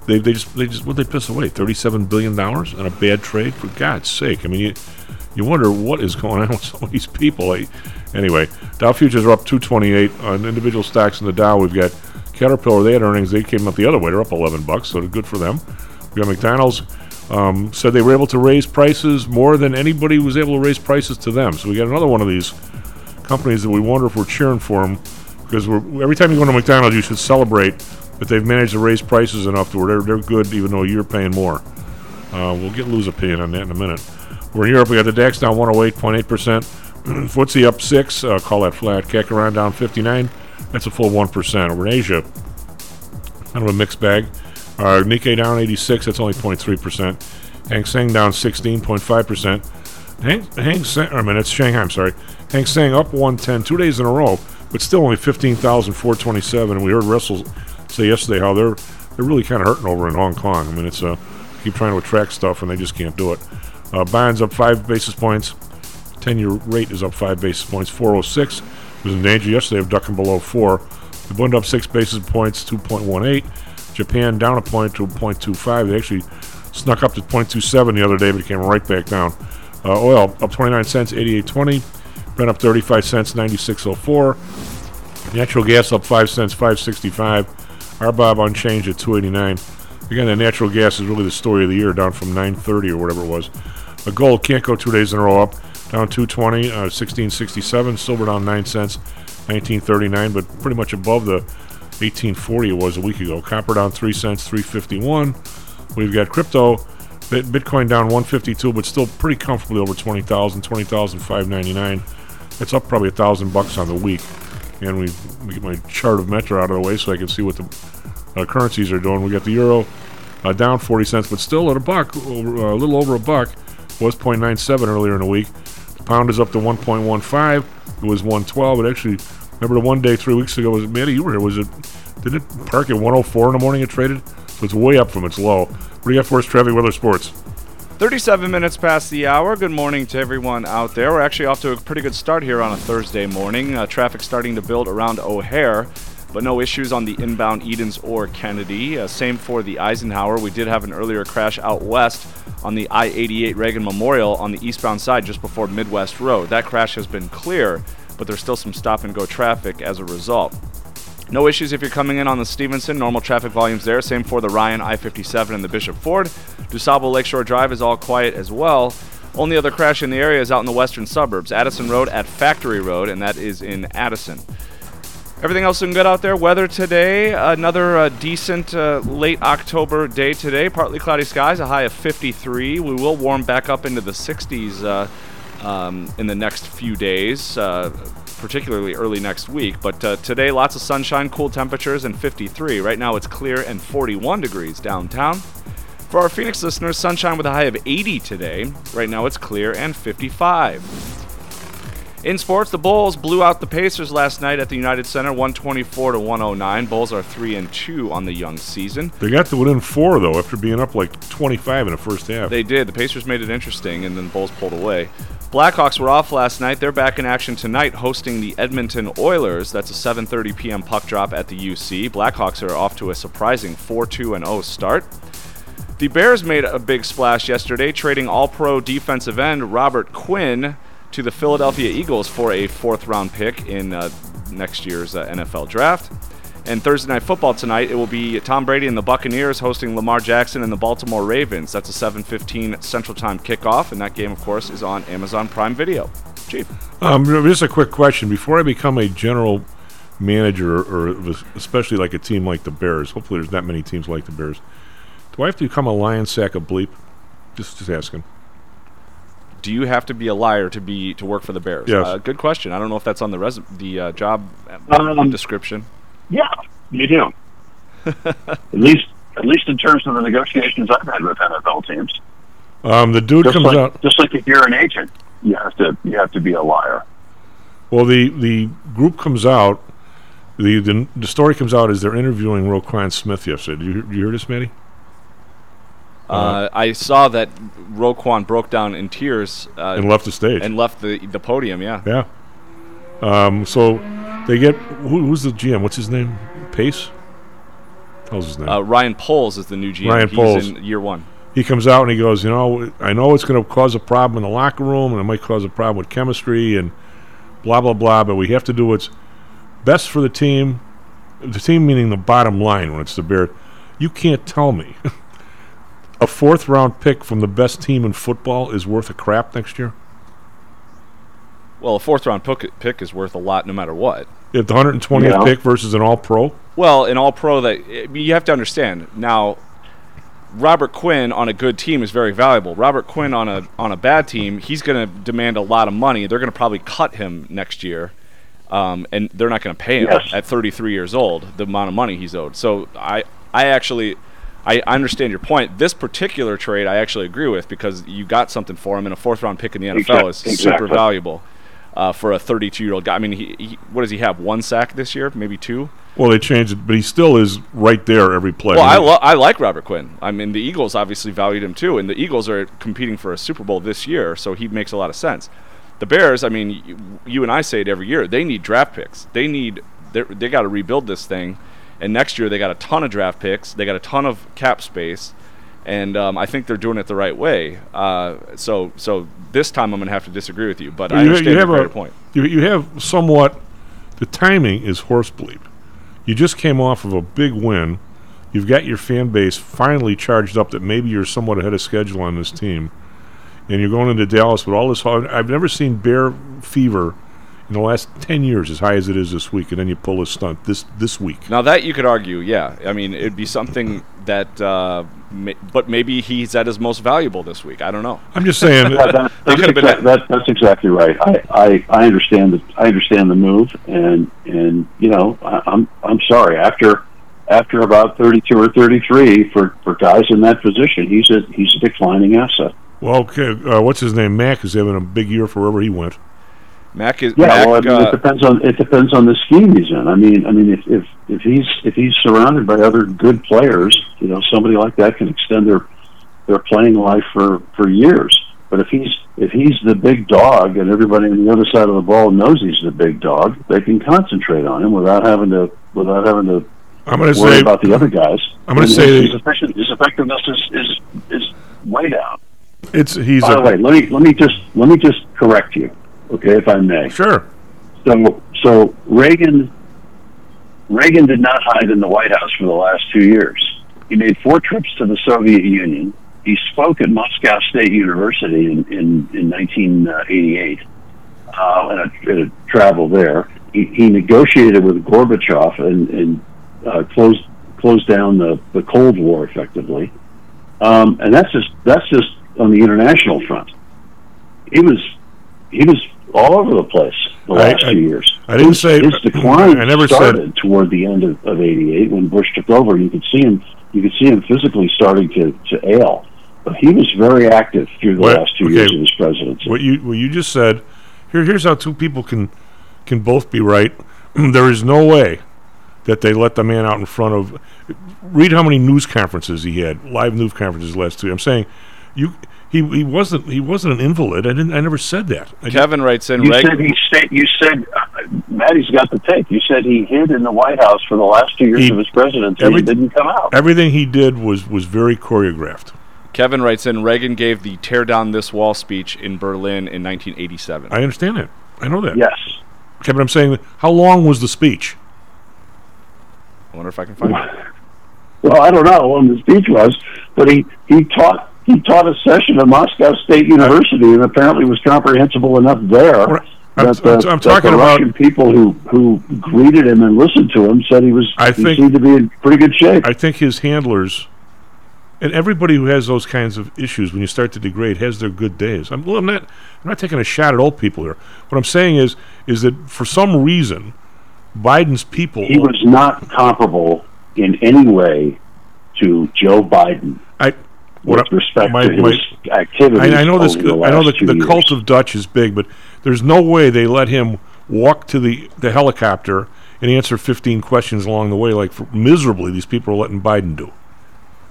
They, they just they just what they piss away 37 billion dollars on a bad trade for God's sake. I mean you you wonder what is going on (laughs) with some of these people. Like, anyway, Dow futures are up 228 on individual stocks in the Dow. We've got Caterpillar. They had earnings. They came up the other way. They're up 11 bucks, so good for them. We got McDonald's. Um, said they were able to raise prices more than anybody was able to raise prices to them. So we got another one of these companies that we wonder if we're cheering for them because we're, every time you go to McDonald's, you should celebrate that they've managed to raise prices enough to where they're, they're good, even though you're paying more. Uh, we'll get Lou's opinion on that in a minute. We're in Europe. We got the DAX down 108.8 percent. (clears throat) FTSE up six. Uh, call that flat. Around down 59. That's a full one percent. Over in Asia, kind of a mixed bag. Uh, Nikkei down 86. That's only 0.3 percent. Hang Seng down 16.5 percent. Hang Hang Seng. I mean, it's Shanghai. I'm sorry. Hang Seng up 110 two days in a row, but still only 15,427. And we heard Russell say yesterday how they're they're really kind of hurting over in Hong Kong. I mean, it's uh, keep trying to attract stuff and they just can't do it. Uh, bonds up five basis points. 10 year rate is up five basis points. 406 was in danger yesterday of ducking below four. The bond up six basis points, 2.18. Japan down a point to 0.25. They actually snuck up to 0.27 the other day, but came right back down. Uh, oil up 29 cents, 88.20. Brent up 35 cents, 96.04. Natural gas up 5 cents, 5.65. RBOB unchanged at 289. Again, the natural gas is really the story of the year, down from 930 or whatever it was. Gold can't go two days in a row up, down 220, uh, 1667. Silver down 9 cents, 1939, but pretty much above the 1840 it was a week ago. Copper down 3 cents, 351. We've got crypto, Bitcoin down 152, but still pretty comfortably over 20,000, 20,599. It's up probably a thousand bucks on the week. And we, we get my chart of Metro out of the way so I can see what the uh, currencies are doing. We got the euro uh, down 40 cents, but still at a buck, over, uh, a little over a buck. Was 0.97 earlier in the week. The pound is up to 1.15. It was 112. It actually, remember the one day three weeks ago was it Manny, you were here. Was it? Didn't it park at 104 in the morning? It traded, so it's way up from its low. What do you got for us, traffic, weather, sports? 37 minutes past the hour. Good morning to everyone out there. We're actually off to a pretty good start here on a Thursday morning. Uh, traffic starting to build around O'Hare but no issues on the inbound Edens or Kennedy. Uh, same for the Eisenhower. We did have an earlier crash out west on the I 88 Reagan Memorial on the eastbound side just before Midwest Road. That crash has been clear, but there's still some stop and go traffic as a result. No issues if you're coming in on the Stevenson. Normal traffic volumes there. Same for the Ryan I 57 and the Bishop Ford. DuSable Lakeshore Drive is all quiet as well. Only other crash in the area is out in the western suburbs. Addison Road at Factory Road, and that is in Addison. Everything else looking good out there. Weather today, another uh, decent uh, late October day today. Partly cloudy skies, a high of 53. We will warm back up into the 60s uh, um, in the next few days, uh, particularly early next week. But uh, today, lots of sunshine, cool temperatures, and 53. Right now, it's clear and 41 degrees downtown. For our Phoenix listeners, sunshine with a high of 80 today. Right now, it's clear and 55. In sports, the Bulls blew out the Pacers last night at the United Center, 124 to 109. Bulls are three and two on the young season. They got to within four though after being up like 25 in the first half. They did. The Pacers made it interesting, and then the Bulls pulled away. Blackhawks were off last night. They're back in action tonight, hosting the Edmonton Oilers. That's a 7:30 p.m. puck drop at the UC. Blackhawks are off to a surprising 4-2 and 0 start. The Bears made a big splash yesterday, trading All-Pro defensive end Robert Quinn to the Philadelphia Eagles for a fourth round pick in uh, next year's uh, NFL draft. And Thursday Night Football tonight, it will be Tom Brady and the Buccaneers hosting Lamar Jackson and the Baltimore Ravens. That's a 7:15 Central Time kickoff, and that game, of course, is on Amazon Prime Video. Chief, um, just a quick question: Before I become a general manager, or especially like a team like the Bears, hopefully there's not many teams like the Bears. Do I have to become a lion sack of bleep? Just, just asking do you have to be a liar to be to work for the Bears? Yes. Uh, good question. I don't know if that's on the res- the uh, job Um, description. Yeah, you do. (laughs) at least, at least in terms of the negotiations I've had with NFL teams. Um, the dude just comes like, out. Just like if you're an agent, you have to you have to be a liar. Well, the the group comes out. The, the the story comes out is they're interviewing Roquan Smith yesterday. Did you, did you hear this, Matty? Uh, I saw that Roquan broke down in tears uh, And left the stage. and left the the podium. Yeah. Yeah. Um, so they get who, who's the GM? What's his name? Pace. How's his name? Uh, Ryan Poles is the new GM. Ryan He's Poles. in year one. he comes out and he goes, you know, I know it's going to cause a problem in the locker room and it might cause a problem with chemistry and blah blah blah, but we have to do what's best for the team. The team meaning the bottom line when it's the Bears. You can't tell me (laughs) a fourth round pick from the best team in football is worth a crap next year. Well, a fourth round pick, pick is worth a lot no matter what. If the 120th Yeah. pick versus an All Pro, Well, an all pro, that I mean, you have to understand now. Robert Quinn on a good team is very valuable. Robert Quinn on a on a bad team, he's going to demand a lot of money. They're going to probably cut him next year, um, and they're not going to pay him Yes. at 33 years old the amount of money he's owed. So I I actually I I understand your point. This particular trade I actually agree with because you got something for him, and a fourth round pick in the NFL Exact- is super exactly. valuable uh, for a 32 year old guy. I mean, he, he, what does he have? One sack this year, maybe two. well, they changed it, but he still is right there every play. Well, I, lo- I like Robert Quinn. I mean, the Eagles obviously valued him too, and the Eagles are competing for a Super Bowl this year, so he makes a lot of sense. The Bears, I mean, you, you and I say it every year. They need draft picks. They need they got to rebuild this thing, and next year they got a ton of draft picks. They got a ton of cap space, and um, I think they're doing it the right way. Uh, so so this time I'm going to have to disagree with you, but I you, understand you your have greater a point. You, you have somewhat. The timing is horse bleep. You just came off of a big win. You've got your fan base finally charged up that maybe you're somewhat ahead of schedule on this team, and you're going into Dallas with all this. I've never seen Bear fever in the last ten years as high as it is this week, and then you pull a stunt this this week. Now that you could argue, yeah. I mean, it'd be something that, uh, but maybe he's at his most valuable this week. I don't know. I'm just saying. (laughs) That- that- It that's, could've exact- that, that's exactly right. I, I, I understand the I understand the move, and and you know I, I'm I'm sorry after after about 32 or 33 for for guys in that position, he's a he's a declining asset. Well, okay, uh, what's his name? Mac is having a big year for wherever he went. Mac is Yeah, Mac, well, I mean, uh, it depends on it depends on the scheme he's in. I mean, I mean, if if if he's if he's surrounded by other good players, you know, somebody like that can extend their their playing life for for years. But if he's if he's the big dog and everybody on the other side of the ball knows he's the big dog, they can concentrate on him without having to without having to I'm going to worry say about the other guys. I'm gonna say- his, his, efficient, his effectiveness is, is is way down. it's he's By a the way, let me let me just let me just correct you, okay, if I may. sure. So, so Reagan, Reagan did not hide in the White House for the last two years. He made four trips to the Soviet Union. He spoke at Moscow State University in in, in 1988, uh, a, and a travel there. He, he negotiated with Gorbachev and, and uh, closed closed down the, the Cold War effectively. Um, and that's just that's just on the international front. He was he was all over the place the last I- few years. I didn't say- his decline I never said- started toward the end of, of '88 when Bush took over. You could see him you could see him physically starting to, to ail, but he was very active through the What- last two okay. years of his presidency. What you what you just said. Here, here's how two people can can both be right. (clears throat) there is no way that they let the man out in front of. Read how many news conferences he had, live news conferences last two. I'm saying, you he he wasn't he wasn't an invalid. I didn't. I never said that. I Kevin writes in. You Reg- said he stayed. You said uh, Maddie's got the tape. You said he hid in the White House for the last two years He- of his presidency every- and didn't come out. Everything he did was was very choreographed. Kevin writes in. Reagan gave the "Tear Down This Wall" speech in Berlin in 1987. I understand that. I know that. Yes. Kevin, I'm saying, how long was the speech? I wonder if I can find it. Well, I don't know how long the speech was, but he he taught he taught a session at Moscow State University, and apparently was comprehensible enough there. I'm- that the, I'm- talking about- Russian people who who greeted him and listened to him said he was I he think- seemed to be in pretty good shape. I think his handlers And everybody who has those kinds of issues, when you start to degrade, has their good days. I'm, I'm not. I'm not taking a shot at old people here. What I'm saying is, is that for some reason, Biden's people. He was not comparable in any way to Joe Biden. I with what I- respect my- to his my- activities. I, I know this. over the I know last the, the cult of Dutch is big, but there's no way they let him walk to the, the helicopter and answer 15 questions along the way, like for, miserably these people are letting Biden do.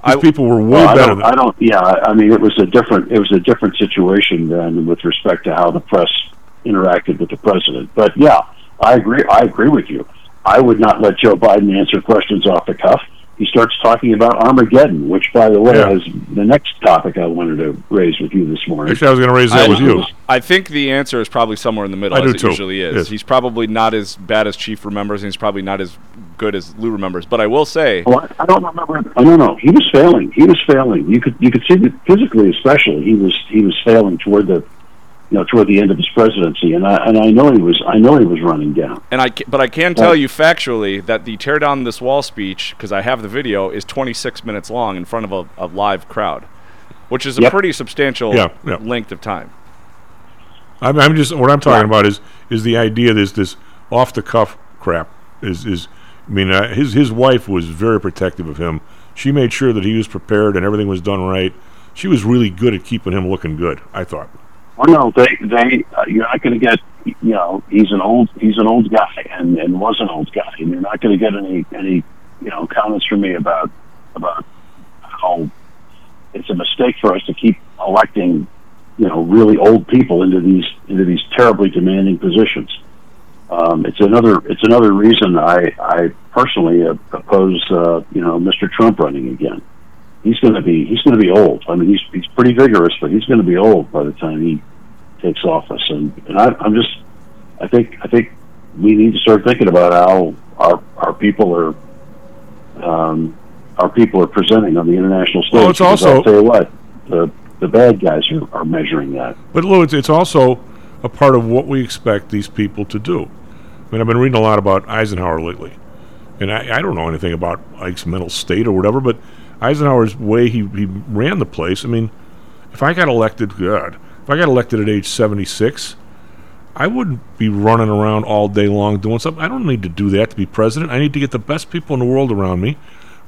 These people were way Well, I better don't, than. I don't. Yeah, I I mean, it was a different. It was a different situation then with respect to how the press interacted with the president. But yeah, I agree. I agree with you. I would not let Joe Biden answer questions off the cuff. He starts talking about Armageddon, which, by the way, Yeah. is the next topic I wanted to raise with you this morning. Actually, I was going to raise that I- with you. I think the answer is probably somewhere in the middle, I as do it too. usually is. Yes. He's probably not as bad as Chief remembers, and he's probably not as good as Lou remembers. But I will say, Well, I, I don't remember. I don't know. He was failing. He was failing. You could you could see that physically, especially, he was he was failing toward the, you know, toward the end of his presidency. And I and I know he was I know he was running down. and I, but I can tell you factually that the tear down this wall speech, because I have the video, is 26 minutes long in front of a, a live crowd, which is a Yep. pretty substantial Yeah, yeah. length of time. I'm, I'm just what I'm talking about is is the idea this this off the cuff crap is is I mean uh, his his wife was very protective of him. She made sure that he was prepared and everything was done right. She was really good at keeping him looking good. I thought. Well, no, they they uh, you're not going to get you know he's an old he's an old guy and and was an old guy, and you're not going to get any any you know comments from me about about how it's a mistake for us to keep electing you know really old people into these into these terribly demanding positions. Um, it's another it's another reason I I personally oppose uh, you know Mr. Trump running again. He's going to be he's going to be old. I mean he's he's pretty vigorous, but he's going to be old by the time he takes office. And and I, I'm just I think I think we need to start thinking about how our our people are um, our people are presenting on the international stage. Well, it's also- I'll tell you what the the bad guys are, are measuring that. But Lou, it's, it's also a part of what we expect these people to do. I mean, I've been reading a lot about Eisenhower lately, and I, I don't know anything about Ike's mental state or whatever, but Eisenhower's way he, he ran the place. I mean, if I got elected, God, if I got elected at age 76, I wouldn't be running around all day long doing something. I don't need to do that to be president. I need to get the best people in the world around me,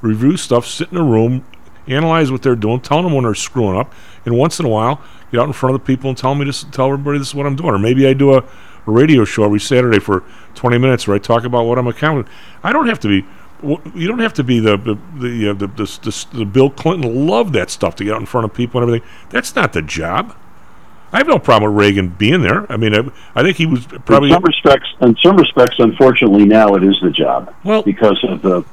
review stuff, sit in a room, analyze what they're doing, tell them when they're screwing up, and once in a while, get out in front of the people and tell me this, tell everybody this is what I'm doing. Or maybe I do a, a radio show every Saturday for 20 minutes where I talk about what I'm accounting. I don't have to be. You don't have to be the the the, uh, the, the, the, the Bill Clinton love that stuff to get out in front of people and everything. That's not the job. I have no problem with Reagan being there. I mean, I, I think he was probably in some respects, in some respects, unfortunately, now it is the job. Well, because of the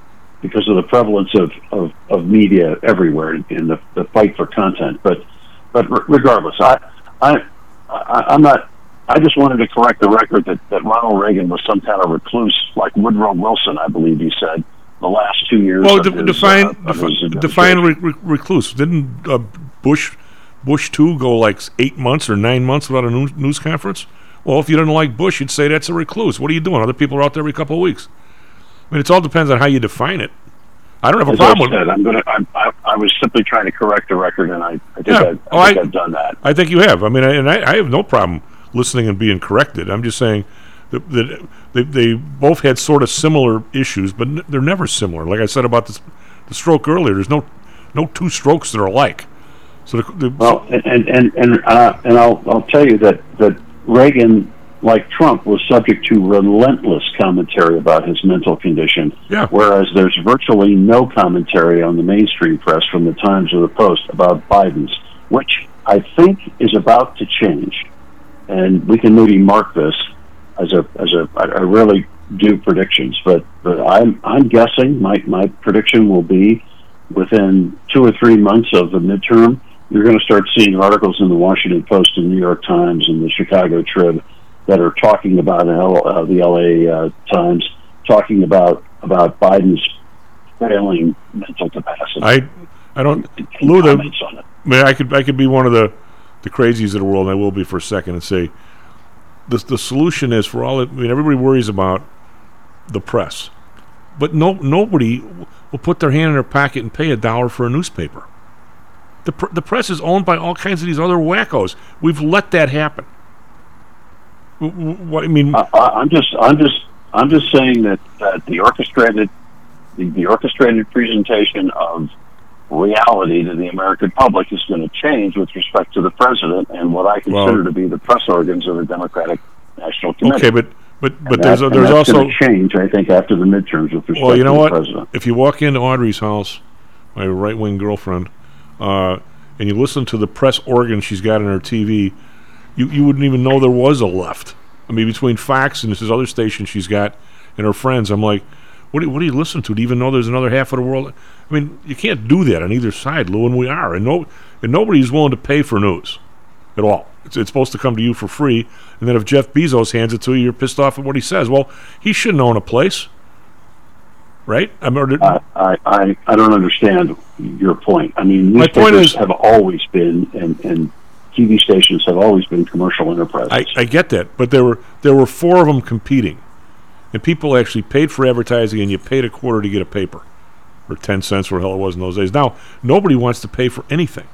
because of the prevalence of, of, of media everywhere in the, the fight for content. But but regardless, I I I I'm not. I just wanted to correct the record that, that Ronald Reagan was some kind of recluse, like Woodrow Wilson, I believe he said, the last two years. Well, de- his, define uh, defi- define re- re- recluse. Didn't uh, Bush Bush two go like eight months or nine months without a news, news conference? Well, if you didn't like Bush, you'd say that's a recluse. What are you doing? Other people are out there every couple of weeks. I mean, it all depends on how you define it. I don't have a As I problem with said, I'm gonna. I, I, I was simply trying to correct the record, and I, I think, Yeah. I, I Oh, think I- I've done that. I think you have. I mean, I, and I, I have no problem listening and being corrected. I'm just saying that, that they, they both had sort of similar issues, but n- they're never similar. Like I said about this, the stroke earlier, there's no no two strokes that are alike. So the, the, Well, and and and uh, and I'll I'll tell you that that Reagan, like Trump, was subject to relentless commentary about his mental condition. Yeah. Whereas there's virtually no commentary on the mainstream press from the Times or the Post about Biden's, which I think is about to change, and we can maybe mark this as a as a I, I rarely do predictions, but but I'm I'm guessing my my prediction will be within two or three months of the midterm, you're going to start seeing articles in the Washington Post and New York Times and the Chicago Trib that are talking about L, uh, the LA uh, Times talking about about Biden's failing mental capacity. I I don't Lou. The, on it. I mean, I could I could be one of the the crazies of the world, and I will be for a second, and say the the solution is for all. I mean, everybody worries about the press, but no nobody will put their hand in their pocket and pay a dollar for a newspaper. The pr- the press is owned by all kinds of these other wackos. We've let that happen. What I mean, I- I'm just, I'm just, I'm just saying that, that the orchestrated, the, the orchestrated presentation of reality to the American public is going to change with respect to the president and what I consider Well- to be the press organs of the Democratic National Committee. okay, but but And but that- there's there's also change, I think, after the midterms with respect well, you know to the what? president. If you walk into Audrey's house, my right wing girlfriend, uh, and you listen to the press organ she's got in her TV, you you wouldn't even know there was a left. I mean, between Fox and this other station she's got and her friends, I'm like, what do, what do you listen to to even know there's another half of the world? I mean, you can't do that on either side, Lou, and we are, and no, and nobody's willing to pay for news at all. It's, it's supposed to come to you for free, and then if Jeff Bezos hands it to you, you're pissed off at what he says. Well, he shouldn't own a place, right? I mean, I, I, I, don't understand your point. I mean, My point newspapers is- have always been, and, and TV stations have always been commercial enterprises. I, I get that, but there were there were four of them competing, and people actually paid for advertising, and you paid a quarter to get a paper, or ten cents, or hell it was in those days. Now nobody wants to pay for anything.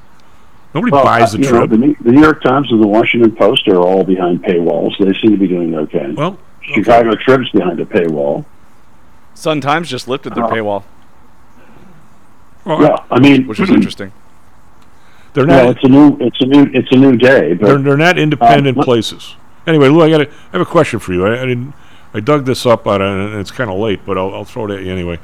Nobody Well, buys uh, the you know, Trib. the, New- the New York Times and the Washington Post are all behind paywalls. They seem to be doing okay. Well, Chicago Trib's behind a paywall. Sun Times just lifted their Uh, paywall, yeah, I mean, which is interesting. (clears throat) They're well, not. it's a new, it's a new, it's a new day. But They're, they're not independent Uh, places. Anyway, Lou, I got I have a question for you. I, I didn't. I dug this up of, and it's kind of late, but I'll, I'll throw it at you anyway.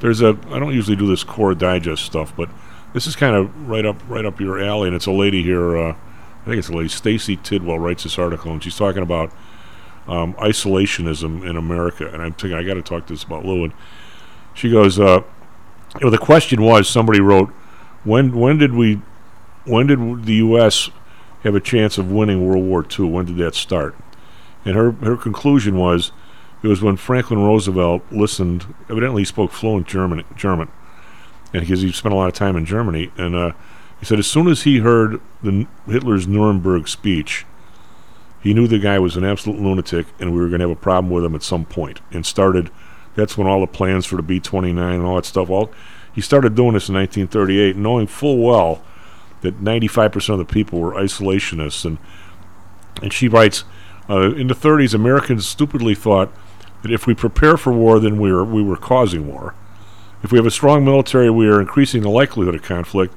There's a. I don't usually do this Quora digest stuff, but this is kind of right up right up your alley, and it's a lady here. Uh, I think it's a lady. Stacy Tidwell writes this article, and she's talking about um, isolationism in America. And I'm thinking I got to talk to this about Lou. And she goes, uh, you know, the question was somebody wrote, when when did we, when did the U.S. have a chance of winning World War II? When did that start? And her her conclusion was, it was when Franklin Roosevelt listened. Evidently, he spoke fluent German German, and because he spent a lot of time in Germany, and uh, he said as soon as he heard the Hitler's Nuremberg speech, he knew the guy was an absolute lunatic, and we were going to have a problem with him at some point. And started. That's when all the plans for the B twenty nine and all that stuff. All he started doing this in 1938, knowing full well that 95 percent of the people were isolationists. And and she writes, uh, in the 30s, Americans stupidly thought that if we prepare for war, then we were we were causing war. If we have a strong military, we are increasing the likelihood of conflict.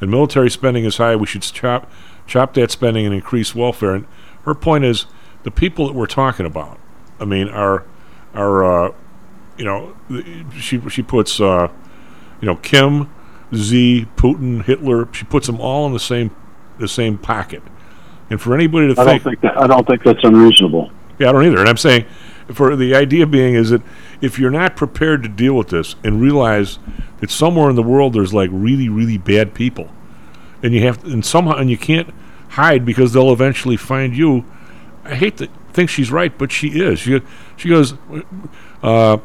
And military spending is high. We should chop chop that spending and increase welfare. And her point is, the people that we're talking about, I mean, are are uh, you know, she she puts uh, you know Kim, Z, Putin, Hitler. She puts them all in the same the same pocket. And for anybody to I don't think, think that, I don't think that's unreasonable. yeah, I don't either. And I'm saying, for the idea being is that if you're not prepared to deal with this and realize that somewhere in the world there's like really, really bad people, and you have and somehow and you can't hide because they'll eventually find you. I hate to think she's right, but she is. She she goes. Uh,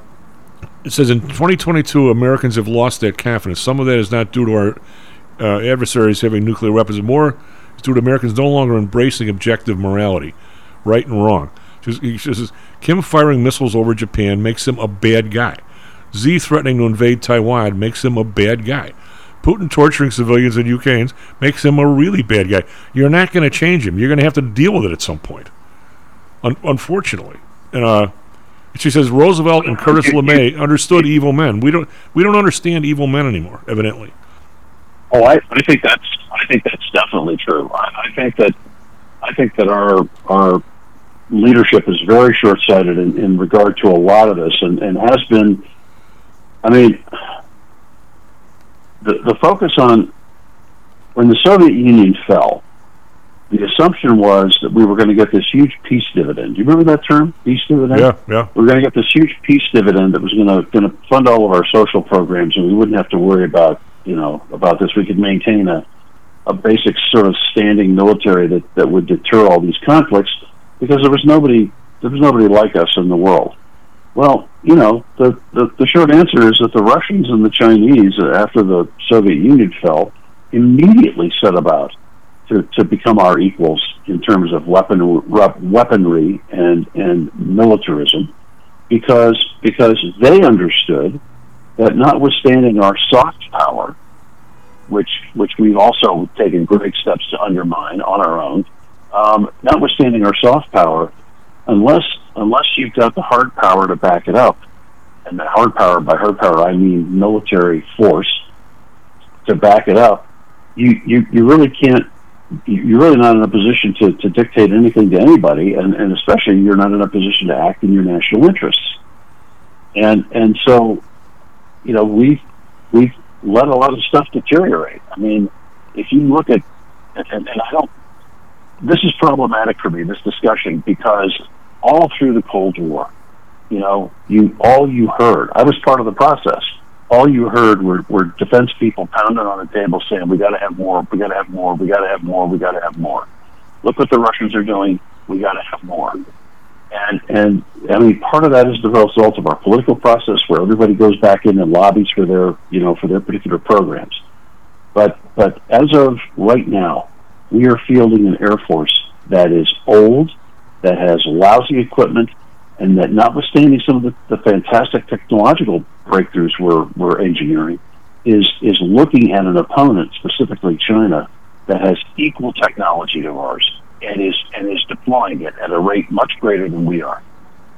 it says in 2022, Americans have lost that confidence. Some of that is not due to our uh, adversaries having nuclear weapons, and more is due to Americans no longer embracing objective morality, right and wrong. She says- says Kim firing missiles over Japan makes him a bad guy. Z threatening to invade Taiwan makes him a bad guy. Putin torturing civilians in Ukraine makes him a really bad guy. You're not going to change him. You're going to have to deal with it at some point. Un- unfortunately, and uh, she says Roosevelt and Curtis LeMay understood evil men. We don't. We don't understand evil men anymore. Evidently. Oh, I, I think that's I think that's definitely true. I, I think that I think that our our leadership is very short sighted in, in regard to a lot of this, and, and has been. I mean, the the focus on when the Soviet Union fell, the assumption was that we were going to get this huge peace dividend. Do you remember that term, peace dividend? Yeah, yeah. We are going to get this huge peace dividend that was going to going to fund all of our social programs, and we wouldn't have to worry about you know about this. We could maintain a a basic sort of standing military that that would deter all these conflicts because there was nobody there was nobody like us in the world. Well, you know, the, the, the short answer is that the Russians and the Chinese, uh, after the Soviet Union fell, immediately set about to, to become our equals in terms of weapon, weaponry and, and militarism because, because they understood that notwithstanding our soft power, which, which we've also taken great steps to undermine on our own. Um, notwithstanding our soft power, unless unless you've got the hard power to back it up, and the hard power by hard power I mean military force to back it up, you you, you really can't. You're really not in a position to, to dictate anything to anybody, and, and especially you're not in a position to act in your national interests. And and so, you know, we've we've let a lot of stuff deteriorate. I mean, if you look at and, and I don't. This is problematic for me. This discussion because all through the Cold War, you know, you all you heard. I was part of the process. All you heard were, were defense people pounding on the table saying, "We got to have more. We got to have more. We got to have more. We got to have more." Look what the Russians are doing. We got to have more. And and I mean, part of that is the result of our political process, where everybody goes back in and lobbies for their you know for their particular programs. But but as of right now, we are fielding an air force that is old, that has lousy equipment, and that notwithstanding some of the, the fantastic technological breakthroughs we're, we're engineering, is, is looking at an opponent, specifically China, that has equal technology to ours and is, and is deploying it at a rate much greater than we are.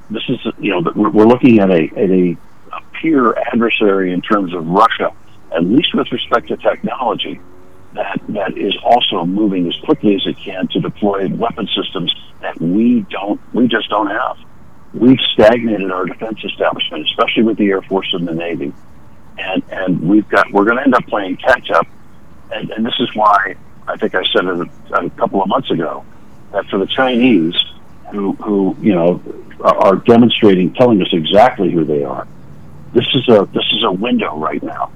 This is, you know, we're, looking at a, at a, a peer adversary in terms of Russia, at least with respect to technology, that that is also moving as quickly as it can to deploy weapon systems that we don't we just don't have. We've stagnated our defense establishment, especially with the Air Force and the Navy, and and we've got we're going to end up playing catch up, and, and this is why I think I said it a, a couple of months ago that for the Chinese who who you know are demonstrating, telling us exactly who they are. This is a this is a window right now,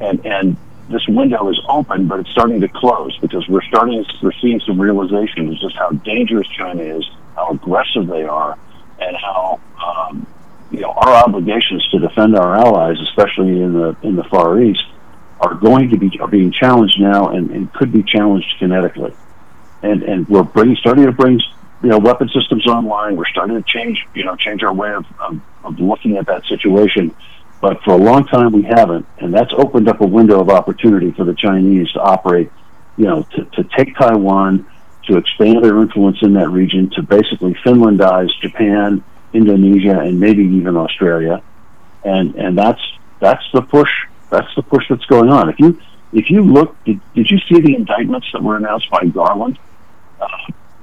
and and this window is open, but it's starting to close because we're starting we're seeing some realization of just how dangerous China is, how aggressive they are, and how um, you know our obligations to defend our allies, especially in the in the Far East, are going to be are being challenged now and, and could be challenged kinetically. And and we're bringing starting to bring you know weapon systems online. We're starting to change you know change our way of, of, of looking at that situation but for a long time, we haven't, and that's opened up a window of opportunity for the Chinese to operate, you know, to, to take Taiwan, to expand their influence in that region, to basically Finlandize Japan, Indonesia, and maybe even Australia, and and that's that's the push. That's the push that's going on. If you if you look, did, did you see the indictments that were announced by Garland uh,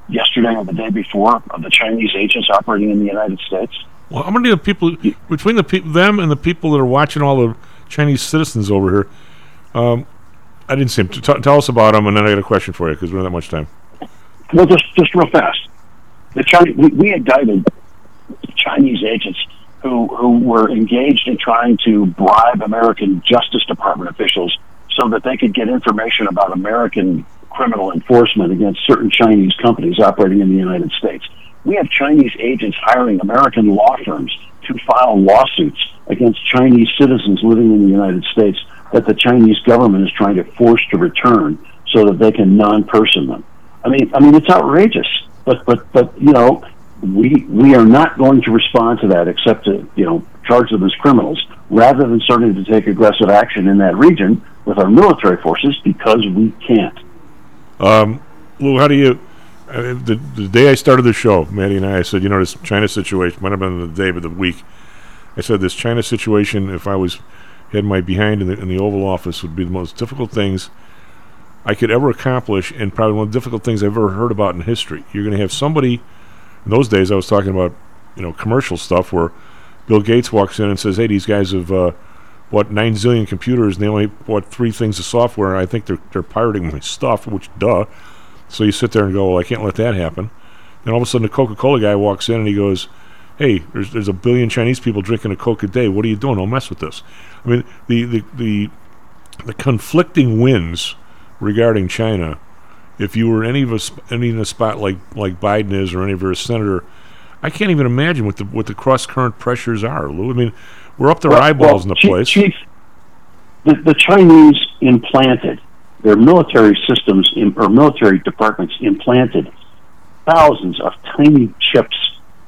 yesterday or the day before of the Chinese agents operating in the United States? Well, how many of the people between the pe- them and the people that are watching all the Chinese citizens over here? Um, I didn't see them. T- tell us about them, and then I got a question for you because we don't have that much time. Well, just just real fast. The Chinese, we, we indicted Chinese agents who who were engaged in trying to bribe American Justice Department officials so that they could get information about American criminal enforcement against certain Chinese companies operating in the United States. We have Chinese agents hiring American law firms to file lawsuits against Chinese citizens living in the United States that the Chinese government is trying to force to return so that they can non-person them. I mean, I mean, it's outrageous. But but but you know, we we are not going to respond to that except to you know charge them as criminals rather than starting to take aggressive action in that region with our military forces because we can't. Um, Lou, how do you? Uh, the, the day I started the show, Maddie and I, I said, you know, this China situation might have been the day of the week. I said this China situation, if I was had my behind in the in the Oval Office, would be the most difficult things I could ever accomplish, and probably one of the difficult things I've ever heard about in history. You're going to have somebody. In those days, I was talking about, you know, commercial stuff where Bill Gates walks in and says, "Hey, these guys have." Uh, what nine zillion computers and they only bought three things of software and I think they're they're pirating my stuff, which duh. So you sit there and go, well, I can't let that happen. Then all of a sudden, the Coca Cola guy walks in and he goes, hey, there's, there's a billion Chinese people drinking a Coke a day. What are you doing? Don't mess with this. I mean, the, the, the, the conflicting winds regarding China, if you were any of us any in a spot like, like Biden is or any of our senator, I can't even imagine what the what the cross current pressures are, Lou. I mean, we're up to our eyeballs well, in the Chief- place. Chief, the, the Chinese implanted their military systems in, or military departments implanted thousands of tiny chips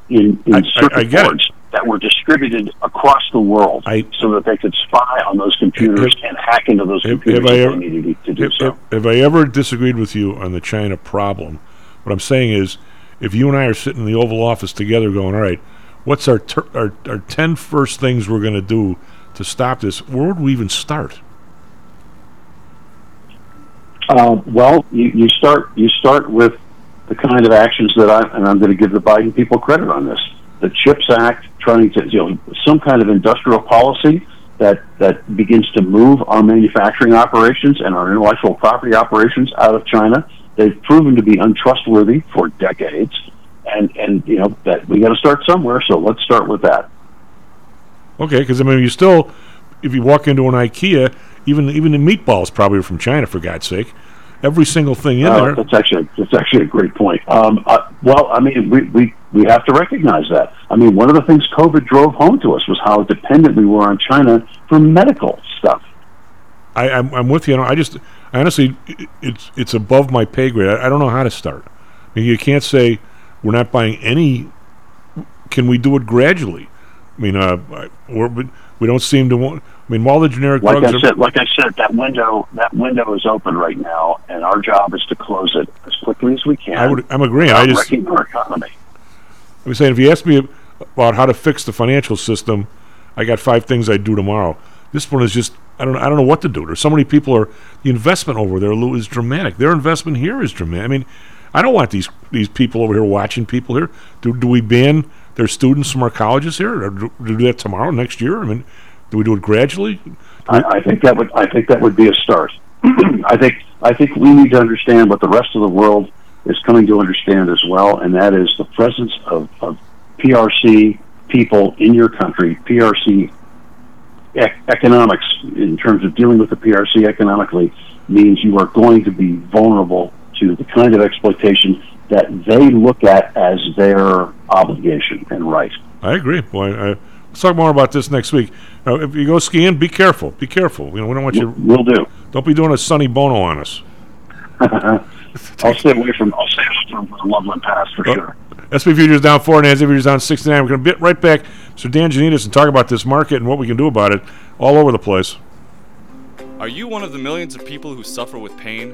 in, in I- I- circuit I it. boards that were distributed across the world so that they could spy on those computers and hack into those Have, computers have I ever, they needed to do have, so. have- have I ever disagreed with you on the China problem? What I'm saying is, if you and I are sitting in the Oval Office together going, all right, what's our, ter- our, our 10 first things we're going to do to stop this, where would we even start? Uh, well, you, you start you start with the kind of actions that I and I'm going to give the Biden people credit on this. The CHIPS Act, trying to you know some kind of industrial policy that that begins to move our manufacturing operations and our intellectual property operations out of China. They've proven to be untrustworthy for decades, and and you know that we got to start somewhere. So let's start with that. Okay, because I mean, you still, if you walk into an IKEA, even even the meatballs probably are from China, for God's sake. Every single thing in Uh, there. That's actually that's actually a great point. Um, uh, well, I mean, we, we we have to recognize that. I mean, one of the things COVID drove home to us was how dependent we were on China for medical stuff. I, I'm, I'm with you. I just, I honestly, i- it's it's above my pay grade. I, I don't know how to start. I mean, you can't say we're not buying any. Can we do it gradually? I mean, uh, we we don't seem to want. I mean, while the generic Like drugs I are, said, like I said, that window that window is open right now, and our job is to close it as quickly as we can. I would, I'm agreeing. I just, wrecking our economy. I'm saying, if you ask me about how to fix the financial system, I got five things I'd do tomorrow. This one is just, I don't, I don't know what to do. There's so many people are. The investment over there, Lou, is dramatic. Their investment here is dramatic. I mean, I don't want these these people over here watching people here. Do do we ban their students from our colleges here? Or do, do do that tomorrow, next year? I mean, do we do it gradually? I, I think that would I think that would be a start. (clears throat) I think I think we need to understand what the rest of the world is coming to understand as well, and that is the presence of, of PRC people in your country, PRC ec- economics in terms of dealing with the PRC economically means you are going to be vulnerable to the kind of exploitation that they look at as their obligation and right. I agree. Well, I, I, let's talk more about this next week. Now, if you go skiing, be careful. Be careful. You know, we don't want you. We'll do. Don't be doing a Sonny Bono on us. (laughs) I'll stay away from I'll stay away from Loveland Pass for oh, sure. SP futures down four, and NASDAQ futures down 69. We're going to be right back, Mr. Dan Janitas, and talk about this market and what we can do about it all over the place. Are you one of the millions of people who suffer with pain?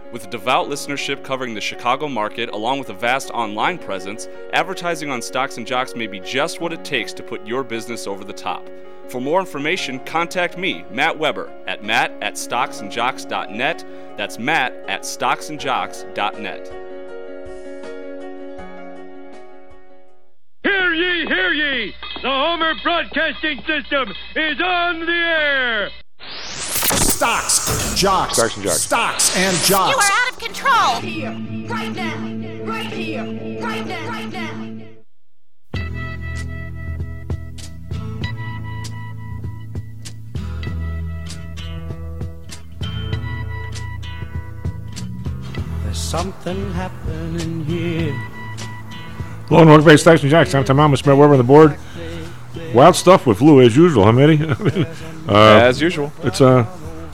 With devout listenership covering the Chicago market along with a vast online presence, advertising on Stocks and Jocks may be just what it takes to put your business over the top. For more information, contact me, Matt Weber, at matt at stocksandjocks.net. That's matt at stocksandjocks.net. Hear ye, hear ye! The Homer Broadcasting System is on the air! Stocks, jocks, stocks and jocks. Stocks and jocks. You are out of control. Right here, right now, right here, right now, right now. There's something happening here. Hello and welcome back to Stocks and Jocks. I'm Tom Thomas, Matt Weber on the board. Wild stuff with Lou as usual, huh, Mitty? (laughs) I mean, uh, as usual. It's uh,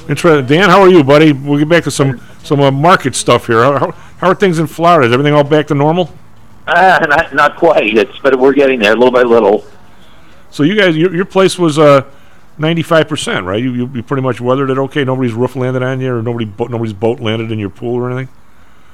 interesting. Dan, how are you, buddy? We'll get back to some some uh, market stuff here. How, how are things in Florida? Is everything all back to normal? Uh, not not quite. It's but we're getting there little by little. So you guys, your, your place was uh, 95%, right? You, you you pretty much weathered it okay. Nobody's roof landed on you, or nobody bo- nobody's boat landed in your pool or anything.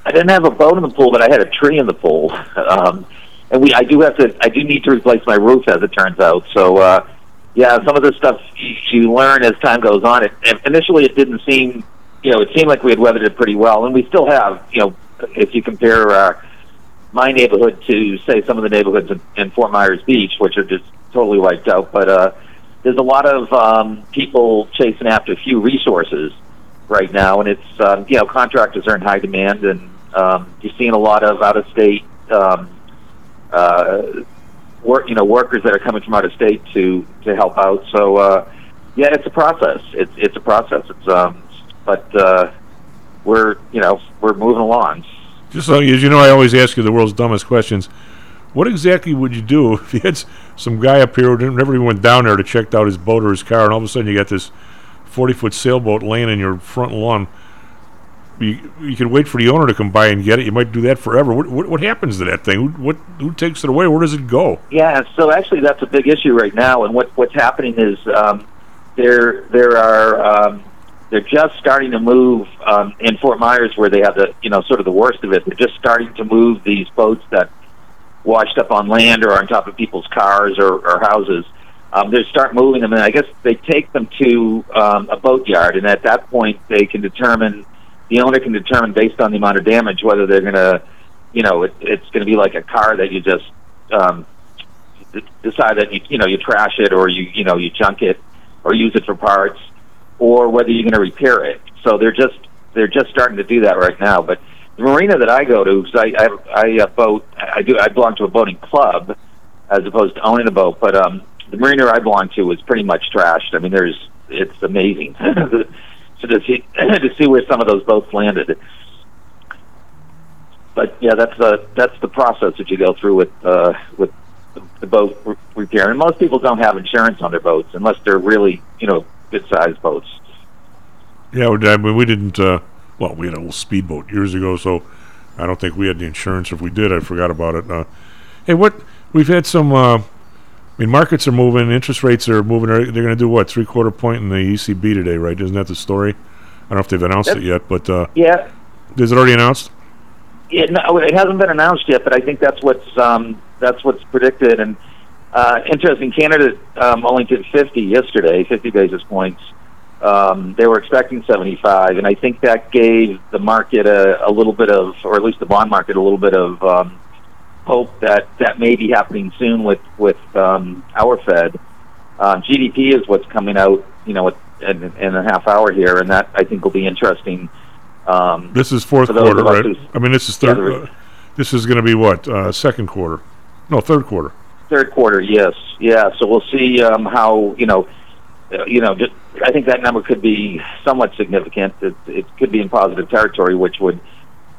I didn't have a boat in the pool, but I had a tree in the pool. (laughs) Um, and we, I do have to, I do need to replace my roof, as it turns out. So, uh, yeah, some of this stuff you, learn as time goes on. It, initially, it didn't seem, you know, it seemed like we had weathered it pretty well, and we still have. You know, if you compare uh, my neighborhood to, say, some of the neighborhoods in, in Fort Myers Beach, which are just totally wiped out, but uh, there's a lot of um, people chasing after a few resources right now, and it's um, you know contractors are in high demand, and um, you're seeing a lot of out of state um, uh, work you know workers that are coming from out of state to to help out. So uh, yeah, it's a process. It's it's a process. It's um, but uh, we're you know we're moving along. Just so you know, I always ask you the world's dumbest questions. What exactly would you do (laughs) if you had some guy up here who never even went down there to check out his boat or his car, and all of a sudden you got this forty-foot sailboat laying in your front lawn? You, you could wait for the owner to come by and get it. You might do that forever. What, what, what happens to that thing? Who, what, who takes it away? Where does it go? Yeah, so actually that's a big issue right now, and what what's happening is um, there there are um, they're just starting to move um, in Fort Myers where they have the you know sort of the worst of it. They're just starting to move these boats that washed up on land or on top of people's cars or, or houses. Um, they start moving them, and I guess they take them to um, a boat yard, and at that point they can determine the owner can determine based on the amount of damage whether they're going to, you know, it, it's going to be like a car that you just um, decide that you you know you trash it or you you know you junk it or use it for parts or whether you're going to repair it. So they're just they're just starting to do that right now. But the marina that I go to, because I I, I uh, boat, I do I belong to a boating club as opposed to owning a boat. But um, the marina I belong to is pretty much trashed. I mean, there's it's amazing (laughs) to (clears throat) to see where some of those boats landed. But yeah, that's the that's the process that you go through with uh, with the, boat re- repair. And most people don't have insurance on their boats unless they're really you know good sized boats. Yeah, I mean, we didn't. Uh, well, we had a little speedboat years ago, so I don't think we had the insurance. If we did, I forgot about it. Uh, hey, what we've had some. I mean, markets are moving. Interest rates are moving. They're going to do what three quarter point in the ECB today, right? Isn't that the story? I don't know if they've announced it yet, but uh, Yeah, is it already announced? Yeah, no, it hasn't been announced yet, but I think that's what's um, that's what's predicted. And uh, interesting, Canada um, only did 50 yesterday, 50 basis points. Um, they were expecting 75, and I think that gave the market a, a little bit of, or at least the bond market, a little bit of um, hope that that may be happening soon with with um, our Fed. Um, GDP is what's coming out, you know, in, in a half hour here, and that I think will be interesting. Um, This is fourth quarter, right? I mean, this is third. uh, this is going to be what uh, second quarter? No, third quarter. Third quarter, yes, yeah. So we'll see um, how you know, uh, you know. Just, I think that number could be somewhat significant. It, it could be in positive territory, which would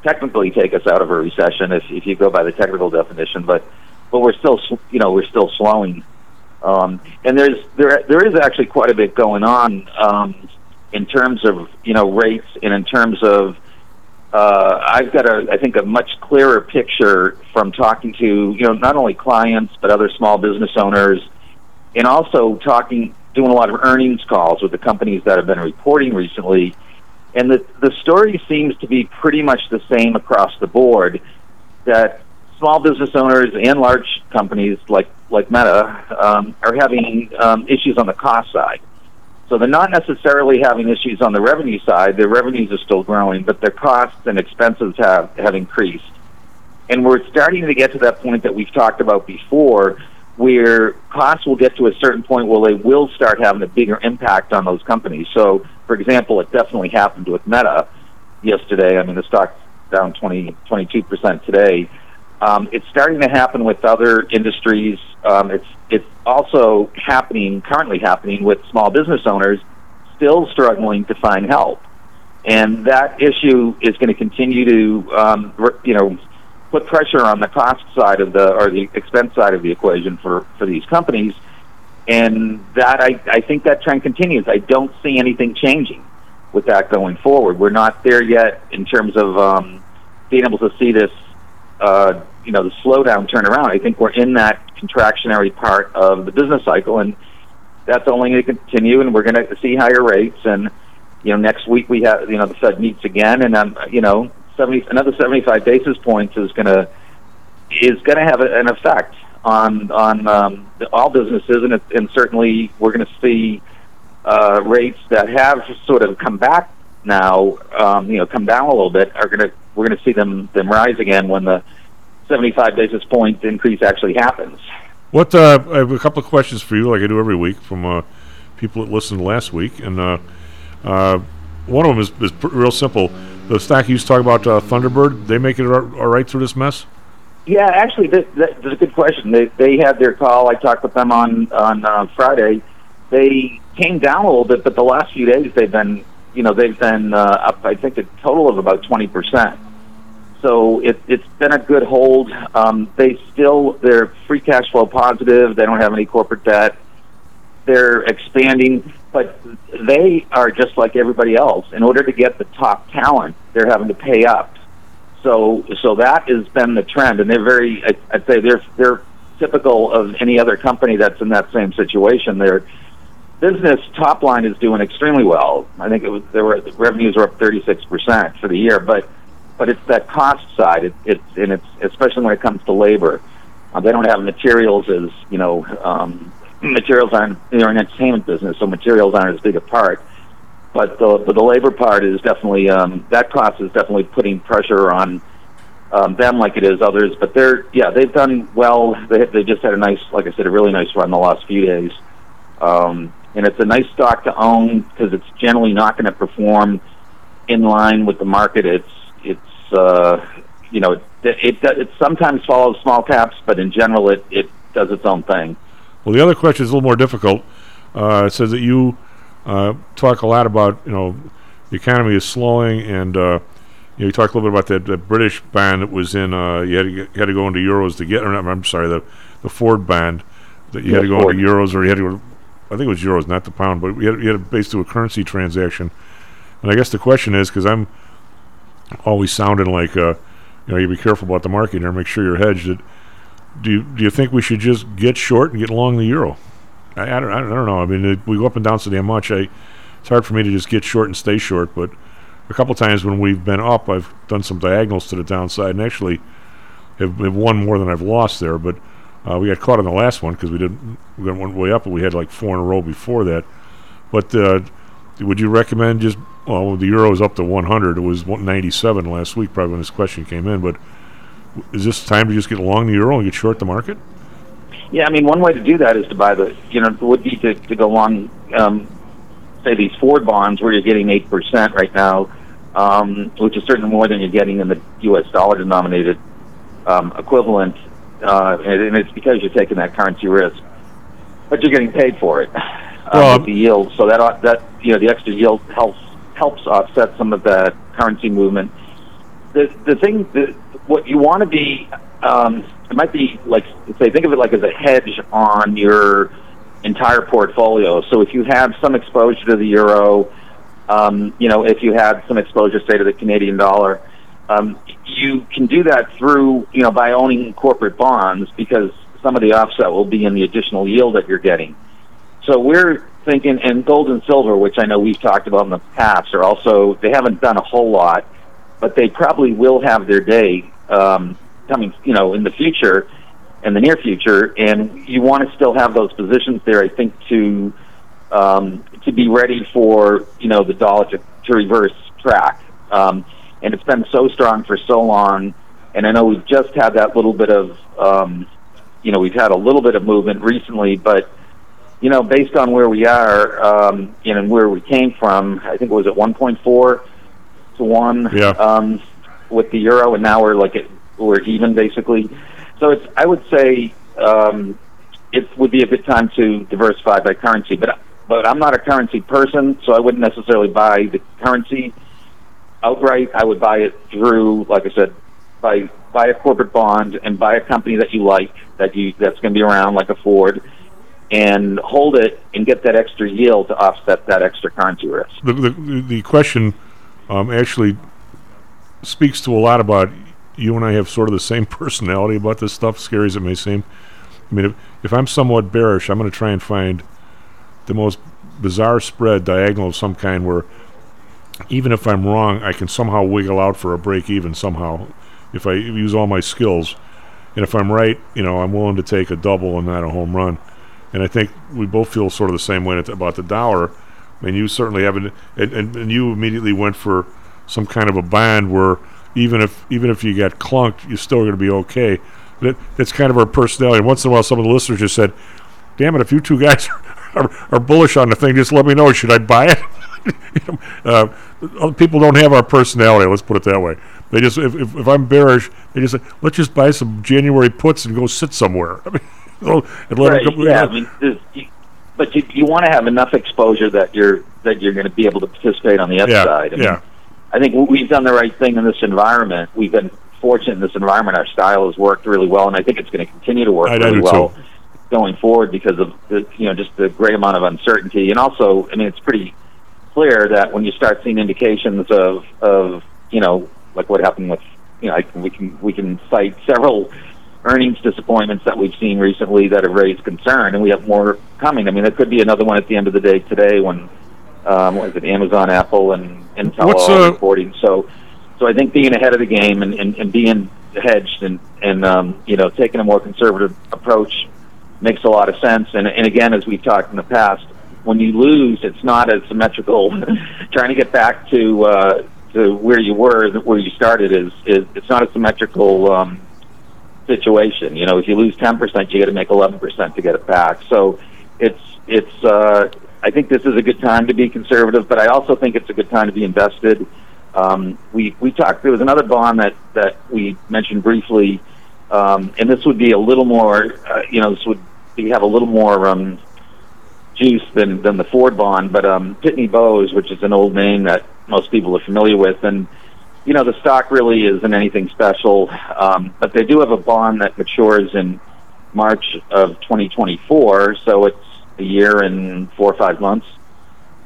technically take us out of a recession if, if you go by the technical definition. But but we're still you know we're still slowing, um, and there's there there is actually quite a bit going on um, in terms of you know rates and in terms of uh, I've got a, I think, a much clearer picture from talking to, you know, not only clients but other small business owners, and also talking, doing a lot of earnings calls with the companies that have been reporting recently. And the the story seems to be pretty much the same across the board. That small business owners and large companies like like Meta um, are having um, issues on the cost side. So they're not necessarily having issues on the revenue side. Their revenues are still growing, but their costs and expenses have, have increased. And we're starting to get to that point that we've talked about before, where costs will get to a certain point where they will start having a bigger impact on those companies. So, for example, it definitely happened with Meta yesterday. I mean, the stock's down 20, 22% today. Um, it's starting to happen with other industries. Um, it's it's also happening currently happening with small business owners still struggling to find help. and that issue is going to continue to um, you know put pressure on the cost side of the or the expense side of the equation for for these companies, and that I I think that trend continues. I don't see anything changing with that going forward. We're not there yet in terms of um, being able to see this. Uh, you know the slowdown turn around. I think we're in that contractionary part of the business cycle, and that's only going to continue. And we're going to see higher rates. And you know, next week we have you know the Fed meets again, and I'm, you know, seventy another seventy five basis points is going to is going to have an effect on on um, all businesses, and, it, and certainly we're going to see uh, rates that have sort of come back now, um, you know, come down a little bit. Are going to we're going to see them them rise again when the 75 basis point increase actually happens. What uh, I have a couple of questions for you, like I do every week, from uh, people that listened last week, and uh, uh, one of them is, is real simple. The stock you used to talk about, uh, Thunderbird, they make it all all right through this mess. Yeah, actually, that, that, that's a good question. They they had their call. I talked with them on on uh, Friday. They came down a little bit, but the last few days they've been, you know, they've been uh, up. I think a total of about twenty percent. So it, it's been a good hold. Um, they still they're free cash flow positive. They don't have any corporate debt. They're expanding, but they are just like everybody else. In order to get the top talent, they're having to pay up. So so that has been the trend, and they're very. I- I'd say they're they're typical of any other company that's in that same situation. Their business top line is doing extremely well. I think it was there were revenues are up thirty six percent for the year, but but it's that cost side. It, it's and it's especially when it comes to labor. Uh, they don't have materials as you know. Um, materials aren't they're an entertainment business, so materials aren't as big a part. But the but the labor part is definitely um, that cost is definitely putting pressure on um, them like it is others. But they're yeah they've done well. They they just had a nice like I said a really nice run the last few days. Um, and it's a nice stock to own because it's generally not going to perform in line with the market. It's it's uh, you know it, it it sometimes follows small caps, but in general it it does its own thing. Well, the other question is a little more difficult. Uh, it says that you uh, talk a lot about you know the economy is slowing, and uh, you, know, you talk a little bit about that, that British band that was in. Uh, you had to get, had to go into euros to get. Or not, I'm sorry, the the Ford band that you had to go Ford. into euros, or you had to go. I think it was euros, not the pound, but you had, you had to base to a currency transaction. And I guess the question is because I'm always sounding like uh, you know you be careful about the market here, make sure you're hedged. That do you, do you think we should just get short and get long the euro? I, I, don't, I don't know. I mean, it, we go up and down so damn much. I, it's hard for me to just get short and stay short. But a couple times when we've been up, I've done some diagonals to the downside and actually have, have won more than I've lost there. But uh, we got caught on the last one because we didn't we went one way up, but we had like four in a row before that. But uh, would you recommend just well, the euro is up to 100. It was 197 last week, probably when this question came in. But is this time to just get long the euro and get short the market? Yeah, I mean, one way to do that is to buy the, you know, would be to, to go long, um, say, these Ford bonds where you're getting 8% right now, um, which is certainly more than you're getting in the U.S. dollar denominated um, equivalent. Uh, and, and it's because you're taking that currency risk. But you're getting paid for it uh, Well, with the yield. So that, that, you know, the extra yield helps, helps offset some of that currency movement the the thing that what you want to be um, it might be like say think of it like as a hedge on your entire portfolio. So if you have some exposure to the euro, um, you know if you had some exposure say to the Canadian dollar, um, you can do that through you know by owning corporate bonds because some of the offset will be in the additional yield that you're getting. So we're thinking, and gold and silver, which I know we've talked about in the past, are also they haven't done a whole lot but they probably will have their day um, coming, you know, in the future, in the near future, and you want to still have those positions there. I think to um, to be ready for you know the dollar to, to reverse track, um, and it's been so strong for so long, and I know we've just had that little bit of, um, you know, we've had a little bit of movement recently, but you know, based on where we are um, and where we came from, I think it was at 1.4 to one Yeah. um, with the euro, and now we're like at, we're even basically. So it's I would say um, it would be a good time to diversify by currency, but but I'm not a currency person, so I wouldn't necessarily buy the currency outright. I would buy it through, like I said, buy buy a corporate bond and buy a company that you like that you that's going to be around, like a Ford, and hold it and get that extra yield to offset that extra currency risk. The the, the question um, actually speaks to a lot about you and I have sort of the same (laughs) personality about this stuff, scary as it may seem. I mean, if, if I'm somewhat bearish, I'm going to try and find the most bizarre spread diagonal of some kind where even if I'm wrong, I can somehow wiggle out for a break even somehow if I use all my skills. And if I'm right, you know, I'm willing to take a double and not a home run. And I think we both feel sort of the same way about the dollar. I mean, you certainly haven't, and, and, and you immediately went for some kind of a bond where even if even if you get clunked, you're still going to be okay. That, that's kind of our personality. And once in a while, some of the listeners just said, "Damn it! If you two guys (laughs) are, are bullish on the thing, just let me know. Should I buy it?" you (laughs) know, uh, people don't have our personality. Let's put it that way. They just if, if, if I'm bearish, they just say, let's just buy some January puts and go sit somewhere. (laughs) I mean, and let right, them come, yeah, I mean, you, but you, you want to have enough exposure that you're that you're going to be able to participate on the Yeah, upside. I mean, yeah. I think we've done the right thing in this environment. We've been fortunate in this environment. Our style has worked really well, and I think it's going to continue to work I- really well too. going forward because of the you know just the great amount of uncertainty, and also I mean it's pretty clear that when you start seeing indications of of you know like what happened with you know I, we can we can cite several earnings disappointments that we've seen recently that have raised concern, and we have more coming. I mean, there could be another one at the end of the day today when um, what is it, Amazon, Apple, and Intel What's, all uh, reporting. So, so I think being ahead of the game and, and, and being hedged and and um, you know taking a more conservative approach makes a lot of sense. And and again, as we've talked in the past, when you lose, it's not as symmetrical. (laughs) Trying to get back to uh, to where you were, where you started, is is it's not a symmetrical um, situation. You know, if you lose ten percent, you got to make eleven percent to get it back. So it's it's. Uh, I think this is a good time to be conservative, but I also think it's a good time to be invested. Um, we we talked. There was another bond that that we mentioned briefly, um, and this would be a little more. Uh, you know, this would be have a little more um, juice than than the Ford bond, but um, Pitney Bowes, which is an old name that most people are familiar with, and you know the stock really isn't anything special, um, but they do have a bond that matures in March of 2024, so it's a year and four or five months.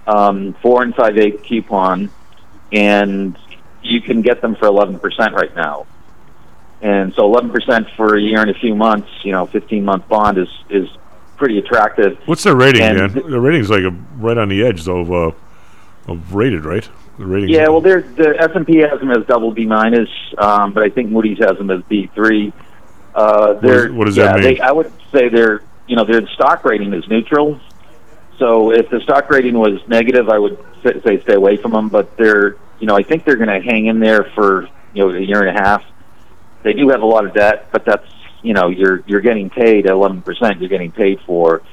Um, four and five eight coupon, and you can get them for 11% right now. And so 11% for a year and a few months, you know, 15 month bond is is pretty attractive. What's their rating, And man? th- The rating's like a, right on the edge, though, of, uh, of rated, right? The rating. Yeah, well, they're, the S and P has them as double B minus, um, but I think Moody's has them as B three. Uh, they're what does yeah, that They, mean? I would say their you know their stock rating is neutral. So if the stock rating was negative, I would say, stay away from them. But they're you know I think they're going to hang in there for you know a year and a half. They do have a lot of debt, but that's you know you're you're getting paid eleven percent. You're getting paid for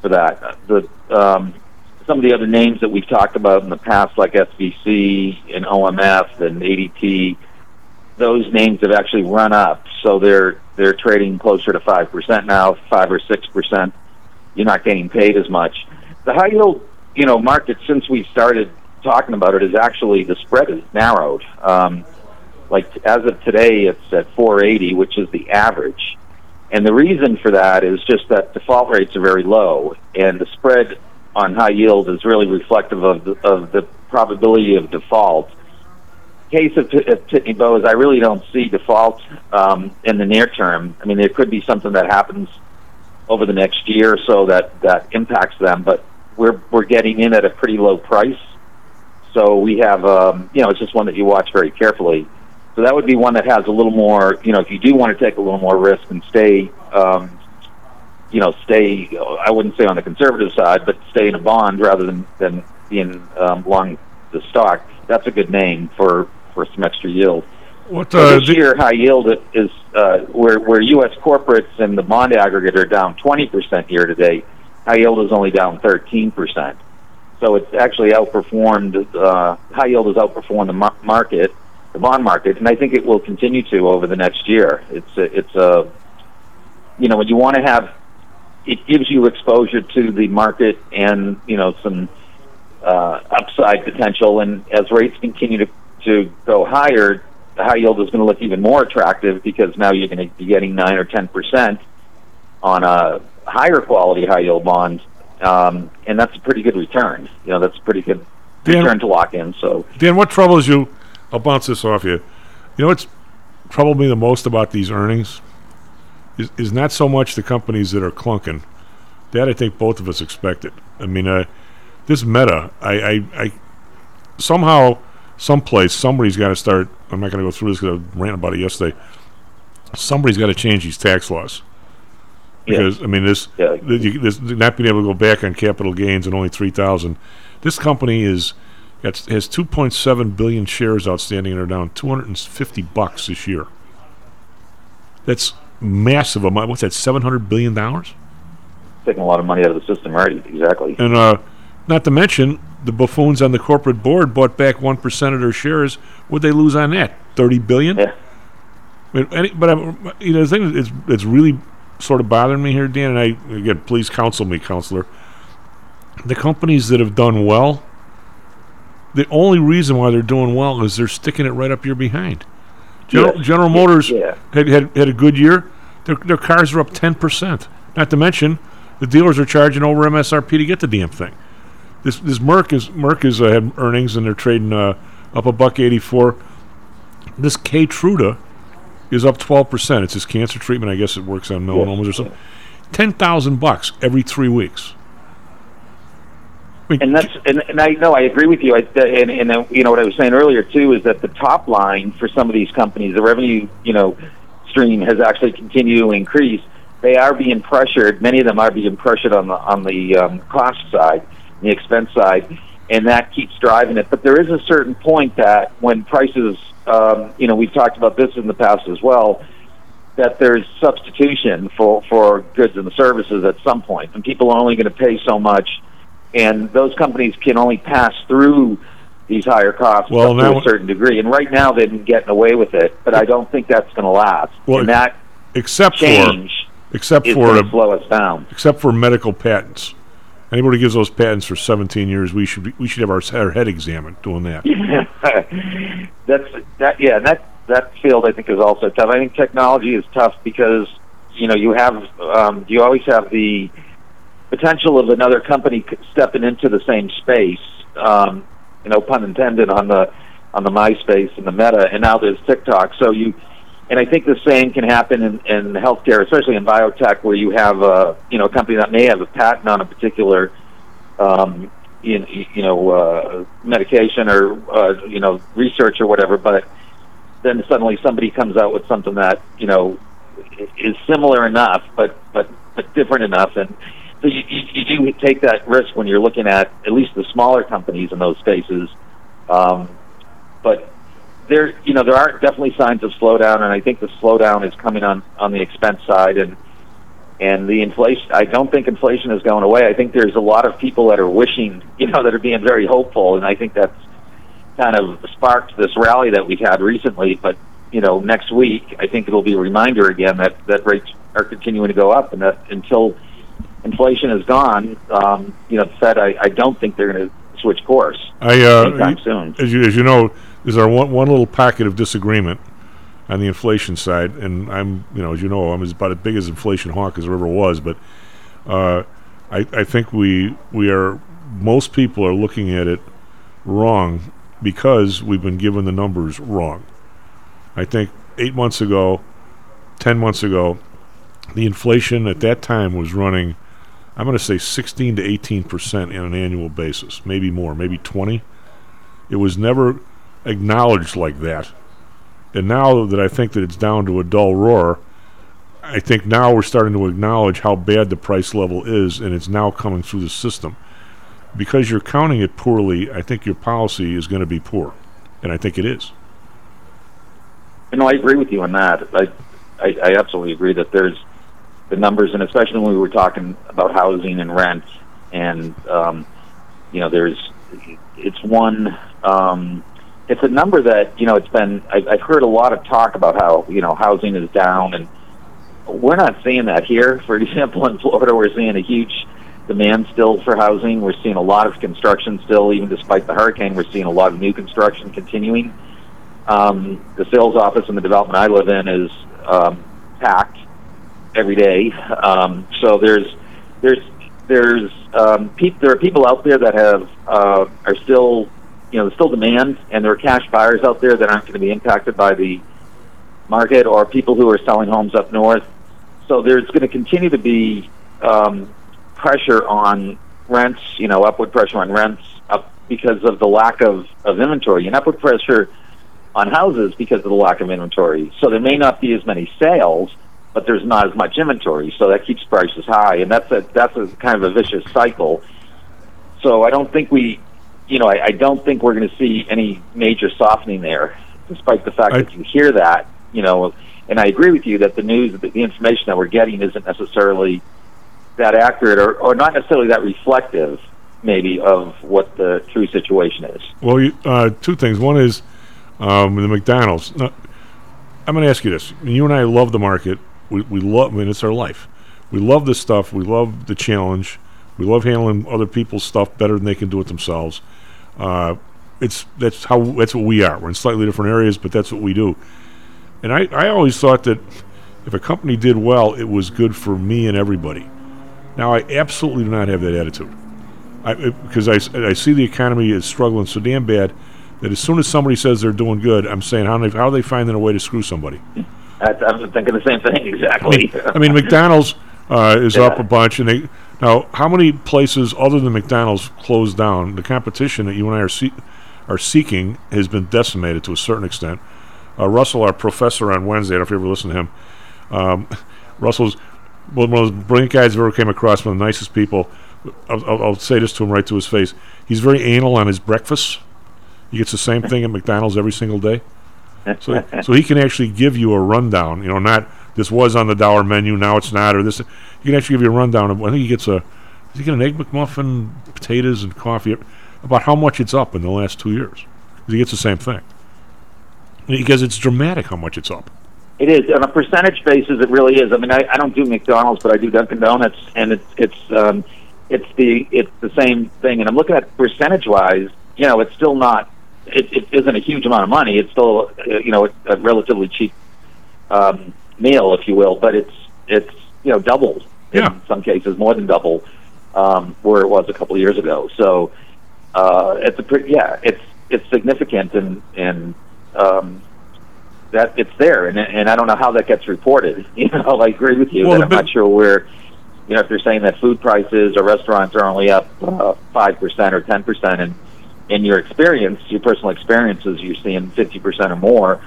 for that. The um, some of the other names that we've talked about in the past, like SVC and OMF and ADT, those names have actually run up. So they're they're trading closer to five percent now, five or six percent. You're not getting paid as much. The high yield, you know, market since we started talking about it is actually the spread is narrowed. Um, like as of today, it's at 480, which is the average. And the reason for that is just that default rates are very low, and the spread on high yield is really reflective of the, of the probability of default. Case of, of Pitney Bowes, I really don't see default um, in the near term. I mean, there could be something that happens over the next year or so that that impacts them, but we're we're getting in at a pretty low price. So we have, um, you know, it's just one that you watch very carefully. So that would be one that has a little more, you know, if you do want to take a little more risk and stay, um, you know, stay, I wouldn't say on the conservative side, but stay in a bond rather than, than being um, long the stock, that's a good name for, for some extra yield. What, uh, this year, high yield is uh, where where U.S. corporates and the bond aggregate are down 20% year to date. High yield is only down 13%. So it's actually outperformed. Uh, high yield has outperformed the mar- market, the bond market, and I think it will continue to over the next year. It's a, it's a you know when you want to have it gives you exposure to the market and you know some uh, upside potential. And as rates continue to to go higher, the high yield is going to look even more attractive because now you're going to be getting nine or ten percent on a higher quality high yield bond, um, and that's a pretty good return. You know, that's a pretty good Dan- return to lock in. So Dan, what troubles you? I'll bounce this off you. You know what's troubled me the most about these earnings is, is not so much the companies that are clunking. That I think both of us expected. I mean, uh, this meta, I, I, I somehow, someplace, somebody's got to start. I'm not going to go through this because I ran about it yesterday. Somebody's got to change these tax laws Yeah. because I mean this, th- you- this not being able to go back on capital gains and only three thousand. This company is got has two point seven billion shares outstanding and are down two hundred and fifty bucks this year. That's massive amount. What's that? Seven hundred billion dollars. taking a lot of money out of the system already. Exactly. And uh, not to mention the buffoons on the corporate board bought back one percent of their shares. Would they lose on that? Thirty billion. Yeah. I mean, any, but I'm, you know the thing that's it's really sort of bothering me here, Dan. And I again, please counsel me, counselor. The companies that have done well, the only reason why they're doing well is they're sticking it right up your behind. General, Yes. General Motors Yeah. had, had had a good year. Their their cars are up ten percent. Not to mention the dealers are charging over MSRP to get the damn thing. This this Merck is Merck is uh, had earnings and they're trading uh, up a buck eighty four. This Keytruda is up twelve percent. It's his cancer treatment. I guess it works on melanomas or something. Ten thousand bucks every three weeks. and that's and, and I know I agree with you. I, and and uh, you know what I was saying earlier too is that the top line for some of these companies, the revenue you know stream has actually continued to increase. They are being pressured. Many of them are being pressured on the on the um, cost side, the expense side, and that keeps driving it. But there is a certain point that when prices, um, you know, we've talked about this in the past as well that there's substitution for, for goods and services at some point, and people are only going to pay so much, and those companies can only pass through these higher costs Well, to a certain degree. And right now they've been getting away with it, but I don't think that's going to last. Well, and that except change for except for slow us down. except for medical patents. Anybody gives those patents for 17 years, we should be, we should have our, our head examined doing that. (laughs) that's that. Yeah, that that field I think is also tough. I think technology is tough because you know you have um, you always have the potential of another company stepping into the same space. Um, you know, pun intended on the on the MySpace and the Meta, and now there's TikTok. So you, and I think the same can happen in, in healthcare, especially in biotech, where you have a you know a company that may have a patent on a particular um, you, you know uh, medication or uh, you know research or whatever, but then suddenly somebody comes out with something that you know is similar enough, but but but different enough, and so you, you, you do take that risk when you're looking at at least the smaller companies in those spaces. Um, but there, you know, there are definitely signs of slowdown, and I think the slowdown is coming on on the expense side, and and the inflation. I don't think inflation is going away. I think there's a lot of people that are wishing, you know, that are being very hopeful, and I think that's kind of sparked this rally that we've had recently. But you know, next week I think it'll be a reminder again that that rates are continuing to go up, and that until inflation is gone, um, you know, the Fed, I, I don't think they're going to switch course I uh, anytime soon. as you as you know, there's our one, one little pocket of disagreement on the inflation side, and I'm you know as you know I'm as about as big as inflation hawk as there ever was, but uh, I I think we we are most people are looking at it wrong because we've been given the numbers wrong. I think eight months ago, ten months ago, the inflation at that time was running. I'm going to say 16 to 18 percent on an annual basis, maybe more, maybe 20. It was never acknowledged like that. And now that I think that it's down to a dull roar, I think now we're starting to acknowledge how bad the price level is, and it's now coming through the system. Because you're counting it poorly, I think your policy is going to be poor, and I think it is. You know, I agree with you on that. I, I, I absolutely agree that there's the numbers, and especially when we were talking about housing and rent, and um, you know, there's it's one, um, it's a number that you know it's been. I've, I've heard a lot of talk about how you know housing is down, and we're not seeing that here. (laughs) For example, in Florida, we're seeing a huge demand still for housing. We're seeing a lot of construction still, even despite the hurricane. We're seeing a lot of new construction continuing. Um, the sales office in the development I live in is um, packed every day. Um, so there's there's there's um, peop- there are people out there that have uh, are still you know there's still demand, and there are cash buyers out there that aren't going to be impacted by the market, or people who are selling homes up north. So there's going to continue to be um, pressure on rents, you know, upward pressure on rents up because of the lack of, of inventory, and upward pressure on houses because of the lack of inventory. So there may not be as many sales, but there's not as much inventory, so that keeps prices high, and that's a that's a kind of a vicious cycle. So I don't think we, you know, I, I don't think we're going to see any major softening there, despite the fact that you hear that, you know. And I agree with you that the news, that the information that we're getting isn't necessarily that accurate, or, or not necessarily that reflective, maybe, of what the true situation is. Well, you, uh, two things. One is um, the McDonald's. Now, I'm going to ask you this: you and I love the market. We, we love. I mean, it's our life. We love this stuff. We love the challenge. We love handling other people's stuff better than they can do it themselves. Uh, it's that's how that's what we are. We're in slightly different areas, but that's what we do. And I, I always thought that if a company did well, it was good for me and everybody. Now I absolutely do not have that attitude. I, because I, I see the economy is struggling so damn bad that as soon as somebody says they're doing good, I'm saying how, they, how are they finding a way to screw somebody? I, I'm thinking the same thing (laughs) I exactly. mean, I mean McDonald's uh, is Yeah. up a bunch, and they now how many places other than McDonald's closed down? The competition that you and I are see, are seeking has been decimated to a certain extent. Uh, Russell, our professor on Wednesday, I don't know if you ever listened to him. Um, (laughs) Russell's one of those brilliant guys I've ever came across, one of the nicest people. I'll, I'll, I'll say this to him right to his face. He's very anal on his breakfast. He gets the same thing at (laughs) McDonald's every single day. So, so he can actually give you a rundown. You know, not this was on the dollar menu, now it's not, or this. He can actually give you a rundown of. I think he gets a. Does he get an egg McMuffin, potatoes, and coffee? About how much it's up in the last two years. He gets the same thing. Because it's dramatic how much it's up. It is on a percentage basis. It really is. I mean, I, I don't do McDonald's, but I do Dunkin' Donuts, and it's it's um, it's the it's the same thing. And I'm looking at percentage wise. You know, it's still not. It, it isn't a huge amount of money. It's still uh, you know a relatively cheap um, meal, if you will. But it's it's you know double in some cases, more than double um, where it was a couple of years ago. So uh, it's a pretty yeah, it's it's significant and and um, that it's there, and and I don't know how that gets reported. (laughs) You know, I agree with you Well, that I'm not sure where. You know, if they're saying that food prices or restaurants are only up uh, five percent or ten percent, and in your experience, your personal experiences, you're seeing fifty percent or more.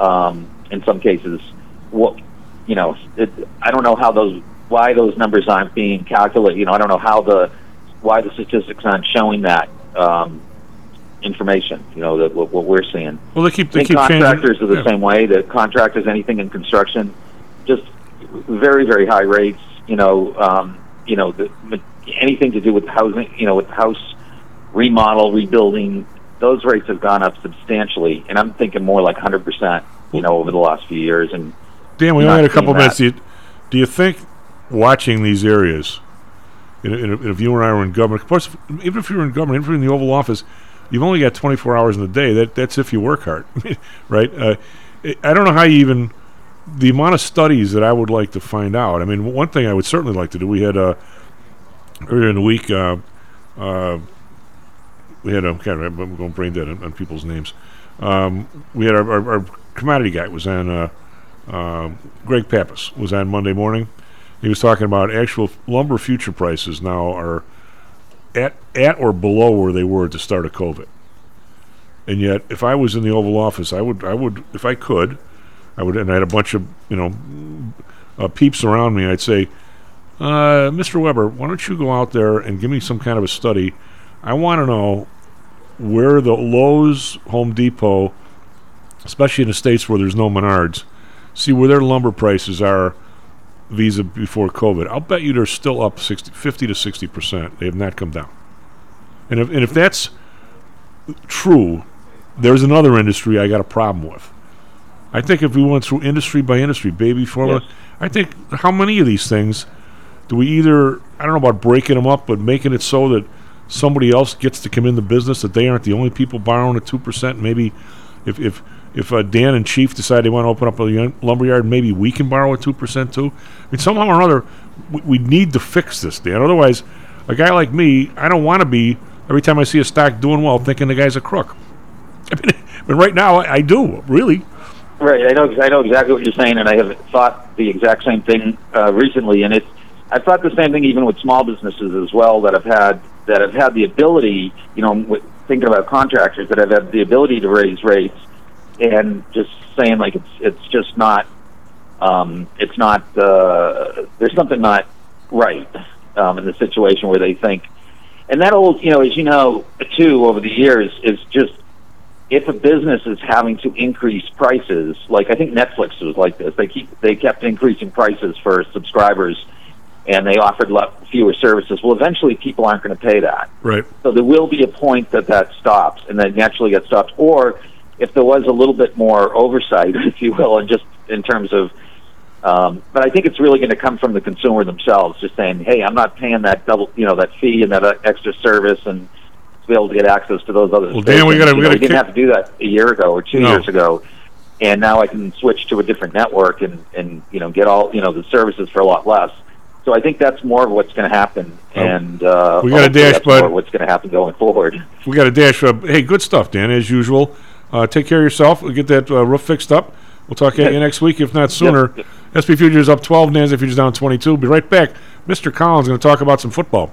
Um, in some cases, what you know, it, I don't know how those why those numbers aren't being calculated. You know, I don't know how the why the statistics aren't showing that um, information. You know, that what, what we're seeing. Well, they keep they think keep changing. contractors are the yeah. same way. The contractors, anything in construction, just very very high rates. You know, um, you know, the, anything to do with housing. You know, with house remodel, rebuilding. Those rates have gone up substantially, and I'm thinking more like 100 percent. You know, over the last few years, and Dan, we only had a couple minutes. Do you, do you think watching these areas, and, and if you and I were in government, of course, even if you were in government, even if you're in the Oval Office, you've only got 24 hours in the day. That that's if you work hard, (laughs) right? Uh, I- I don't know how you even the amount of studies that I would like to find out. I mean, one thing I would certainly like to do. We had uh, earlier in the week. Uh, uh, we had a kind of I'm going brain dead on, on people's names. Um, we had our, our, our commodity guy was on. Uh, Greg Pappas was on Monday morning. He was talking about actual lumber future prices now are at at or below where they were at the start of COVID. And yet, if I was in the Oval Office, I would I would if I could, I would and I had a bunch of you know uh, peeps around me. I'd say, uh, Mr. Weber, why don't you go out there and give me some kind of a study? I want to know where the Lowe's, Home Depot, especially in the states where there's no Menards, see where their lumber prices are vis-a before COVID. I'll bet you they're still up 60, 50 to 60 percent. They have not come down. And if and if that's true, there's another industry I got a problem with. I think if we went through industry by industry, baby formula, I think how many of these things do we either I don't know about breaking them up, but making it so that somebody else gets to come in the business that they aren't the only people borrowing at two percent. Maybe if if if uh, Dan and Chief decide they want to open up a lumberyard, maybe we can borrow a two percent too. I mean, somehow or another, we, we need to fix this, Dan. Otherwise, a guy like me, I don't want to be every time I see a stock doing well, thinking the guy's a crook. (laughs) I mean, but right now, I, I do really. Right. I know. I know exactly what you're saying, and I have thought the exact same thing uh, recently. And it's I've thought the same thing even with small businesses as well that have had that have had the ability, you know, with, thinking about contractors that have had the ability to raise rates, and just saying like it's it's just not um, it's not uh, there's something not right um, in the situation where they think, and that old you know as you know too over the years is just if a business is having to increase prices, like I think Netflix was like this, they keep they kept increasing prices for subscribers, and they offered fewer services. Well, eventually, people aren't going to pay that. Right. So there will be a point that that stops, and that naturally gets stopped. Or if there was a little bit more oversight, (laughs) if you will, and just in terms of, um, but I think it's really going to come from the consumer themselves, just saying, "Hey, I'm not paying that double, you know, that fee and that uh, extra service, and to be able to get access to those other." Well, Dan, we we know, we didn't have to do that a year ago or two No. years ago. And now I can switch to a different network and, and you know get all you know the services for a lot less. So I think that's more of what's going to happen, and uh, We got a dash, bud. what's going to happen going (laughs) forward. We got a dash. Uh, hey, good stuff, Dan, as usual. Uh, take care of yourself. We'll get that uh, roof fixed up. We'll talk at you next week, if not sooner. SP Futures up 12, NASDAQ Futures down 22. Be right back. Mr. Collins is going to talk about some football.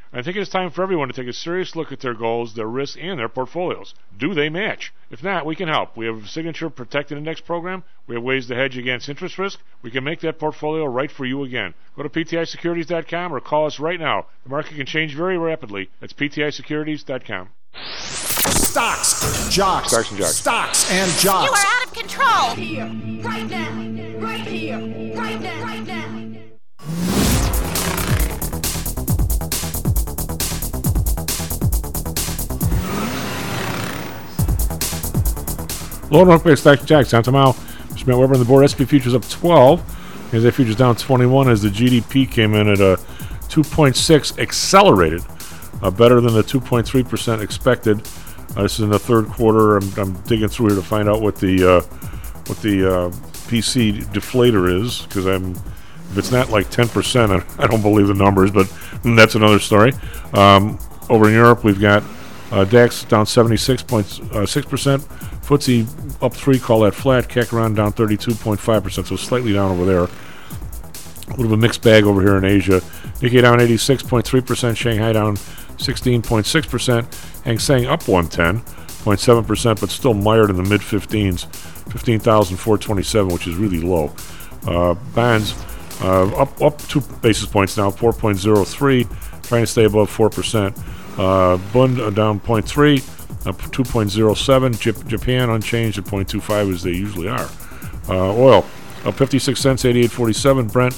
I think it is time for everyone to take a serious look at their goals, their risks, and their portfolios. Do they match? If not, we can help. We have a signature protected index program. We have ways to hedge against interest risk. We can make that portfolio right for you again. Go to PTIsecurities.com or call us right now. The market can change very rapidly. That's PTIsecurities.com. Stocks, jocks, Stocks and jocks. Stocks and jocks. You are out of control. Here, right now, right here, right now, right now. Low North Bay Stocks and Jocks. Tom Tomau, Mr. Matt Weber on the board. SP Futures up 12. NASDAQ futures down 21 as the GDP came in at a 2.6 accelerated, uh, better than the 2.3% expected. Uh, this is in the third quarter. I'm, I'm digging through here to find out what the uh, what the uh, PC deflator is because I'm if it's not like 10%, I, I don't believe the numbers, but that's another story. Um, over in Europe, we've got uh, DAX down 76.6%, FTSE up 3, call that flat, CAC around down 32.5%, so slightly down over there. A little bit of a mixed bag over here in Asia. Nikkei down 86.3%, Shanghai down 16.6%, Hang Seng up 110.7%, but still mired in the mid 15s, 15,427, which is really low. Uh, Uh, up up two basis points now, 4.03, trying to stay above 4%. Uh, Bund down 0.3, up 2.07. Jap- Japan unchanged at 0.25 as they usually are. Uh, oil up 56 cents, 88.47. Brent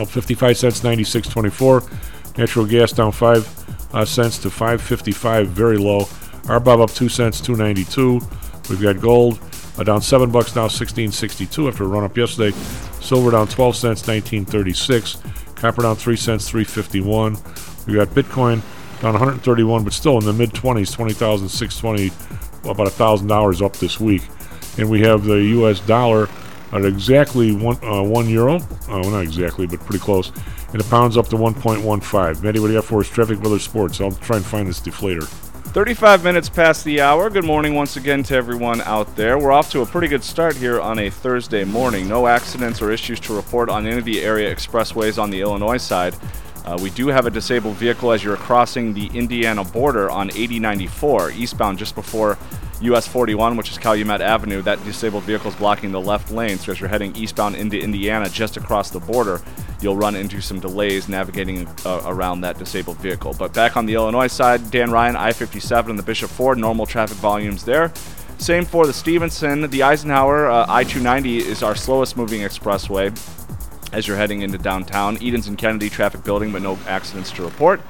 up 55 cents, 96.24. Natural gas down 5 uh, cents to 5.55, very low. RBOB up 2 cents, 2.92. We've got gold uh, down 7 bucks now, 16.62 after a run up yesterday. Silver down 12 cents, 19.36. Copper down 3 cents, 3.51. We got Bitcoin down 131, but still in the mid 20s, 20,620, about $1,000 up this week. And we have the U.S. dollar at exactly one uh, one euro. Well, not exactly, but pretty close. And the pound's up to 1.15. Maddie, what do you got for us? Traffic, weather, sports. I'll try and find this deflator. 35 minutes past the hour. Good morning once again to everyone out there. We're off to a pretty good start here on a Thursday morning. No accidents or issues to report on any of the area expressways on the Illinois side. Uh, we do have a disabled vehicle as you're crossing the Indiana border on 8094 eastbound just before US 41, which is Calumet Avenue. That disabled vehicle is blocking the left lane. So as you're heading eastbound into Indiana just across the border, you'll run into some delays navigating uh, around that disabled vehicle. But back on the Illinois side, Dan Ryan, I 57 and the Bishop Ford, normal traffic volumes there. Same for the Stevenson. The Eisenhower uh, I 290 is our slowest moving expressway as you're heading into downtown. Edens and Kennedy traffic building, but no accidents to report.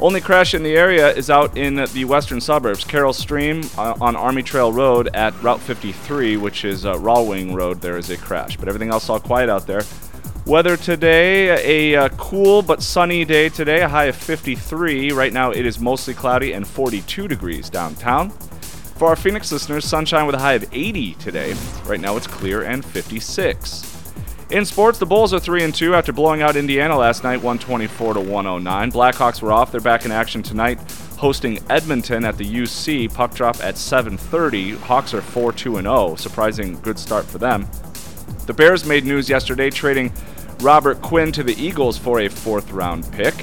Only crash in the area is out in the western suburbs. Carol Stream uh, on Army Trail Road at Route 53, which is uh, Road. There is a crash, but everything else all quiet out there. Weather today, a uh, cool but sunny day today, a high of 53. Right now it is mostly cloudy and 42 degrees downtown. For our Phoenix listeners, sunshine with a high of 80 today. Right now it's clear and 56. In sports, the Bulls are 3 and 2 after blowing out Indiana last night 124 to 109. Blackhawks were off. They're back in action tonight hosting Edmonton at the UC. Puck drop at 7:30. Hawks are 4-2 and 0. Surprising good start for them. The Bears made news yesterday trading Robert Quinn to the Eagles for a fourth round pick.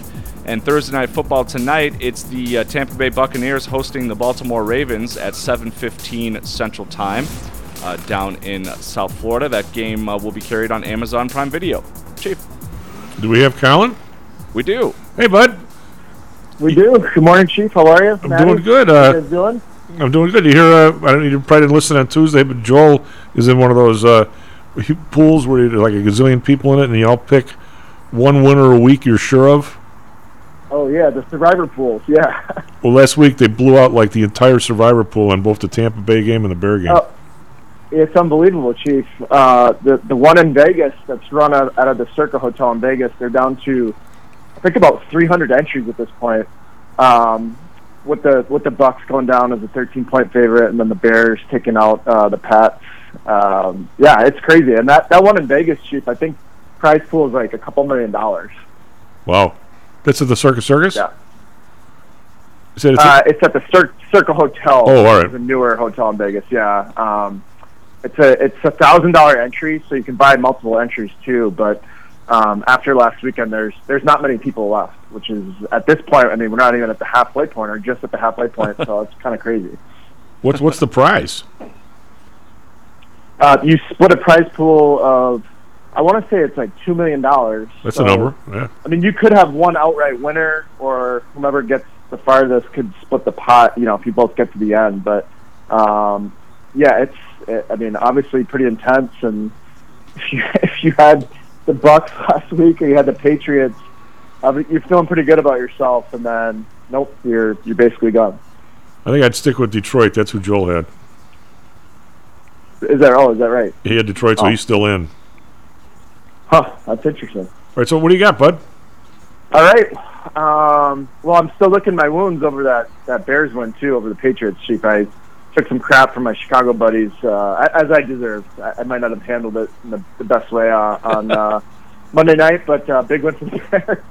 And Thursday night football tonight, it's the uh, Tampa Bay Buccaneers hosting the Baltimore Ravens at 7:15 Central Time uh, down in South Florida. That game uh, will be carried on Amazon Prime Video. Chief. Do we have Colin? We do. Hey, bud. We do. Good morning, Chief. How are you? I'm doing good. Uh, How you doing? I'm doing good. You hear? Uh, I don't. You probably didn't listen on Tuesday, but Joel is in one of those uh, pools where you, like a gazillion people in it, and you all pick one winner a week you're sure of. Oh yeah, the survivor pools. Yeah. Well, last week they blew out like the entire Survivor pool on both the Tampa Bay game and the Bear game. Oh, it's unbelievable, Chief. Uh, the the one in Vegas that's run out, out of the Circa Hotel in Vegas, they're down to I think about 300 entries at this point. Um, with the with the Bucks going down as a 13 point favorite, and then the Bears taking out uh, the Pats. Um, yeah, it's crazy. And that that one in Vegas, Chief, I think prize pool is like a couple million dollars. Wow, that's at the Circus Circus. Yeah. Said it's Uh, it's at the Cir- Circa Hotel. Oh, all right. It's a newer hotel in Vegas. Yeah. Um, it's a it's a thousand dollar entry, so you can buy multiple entries too. But um, after last weekend, there's there's not many people left, which is at this point. I mean, we're not even at the halfway point, or just at the halfway point. so it's kind of crazy. (laughs) what's what's the prize? Uh, you split a prize pool of, I want to say it's like two million dollars. That's a number. Yeah. I mean, you could have one outright winner, or whomever gets the farthest could split the pot. You know, if you both get to the end. But um, yeah, it's. I mean, obviously pretty intense. And if you (laughs) if you had the Bucks (laughs) last week, or you had the Patriots, you're feeling pretty good about yourself. And then nope, you're you're basically gone. I think I'd stick with Detroit. That's who Joel had. Is that oh? Is that right? He had Detroit, so Oh. he's still in. Huh. That's interesting. All right. So what do you got, bud? All right. Um, well, I'm still looking my wounds over that, that Bears win, too, over the Patriots, Chief. I took some crap from my Chicago buddies, uh, as I deserved. I, I might not have handled it in the, the best way uh, on uh, (laughs) Monday night, but uh, big win for the Bears.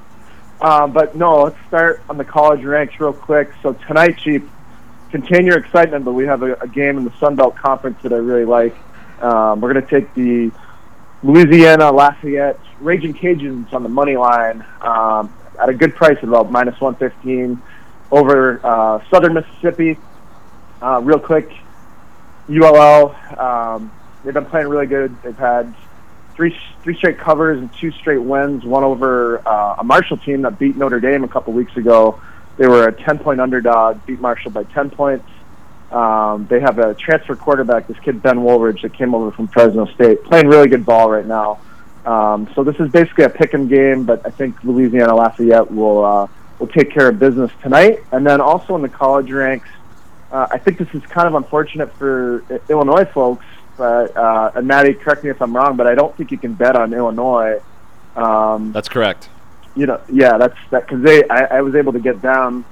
Um, but no, let's start on the college ranks real quick. So tonight, Chief, contain your excitement, but we have a, a game in the Sun Belt Conference that I really like. Um, we're going to take the Louisiana Lafayette Raging Cajuns on the money line um, at a good price of about minus 115 over uh, Southern Mississippi. Uh, real quick, ULL, um, they've been playing really good. They've had three three straight covers and two straight wins. One over uh, a Marshall team that beat Notre Dame a couple weeks ago. They were a 10 point underdog, beat Marshall by 10 points. Um, they have a transfer quarterback, this kid Ben Wooldridge, that came over from Fresno State, playing really good ball right now. Um, so this is basically a pick 'em game, but I think Louisiana Lafayette will uh, will take care of business tonight. And then also in the college ranks, uh, I think this is kind of unfortunate for Illinois folks. But uh, and Maddie, correct me if I'm wrong, but I don't think you can bet on Illinois. Um, That's correct. you know, yeah, that's that because they I, I was able to get them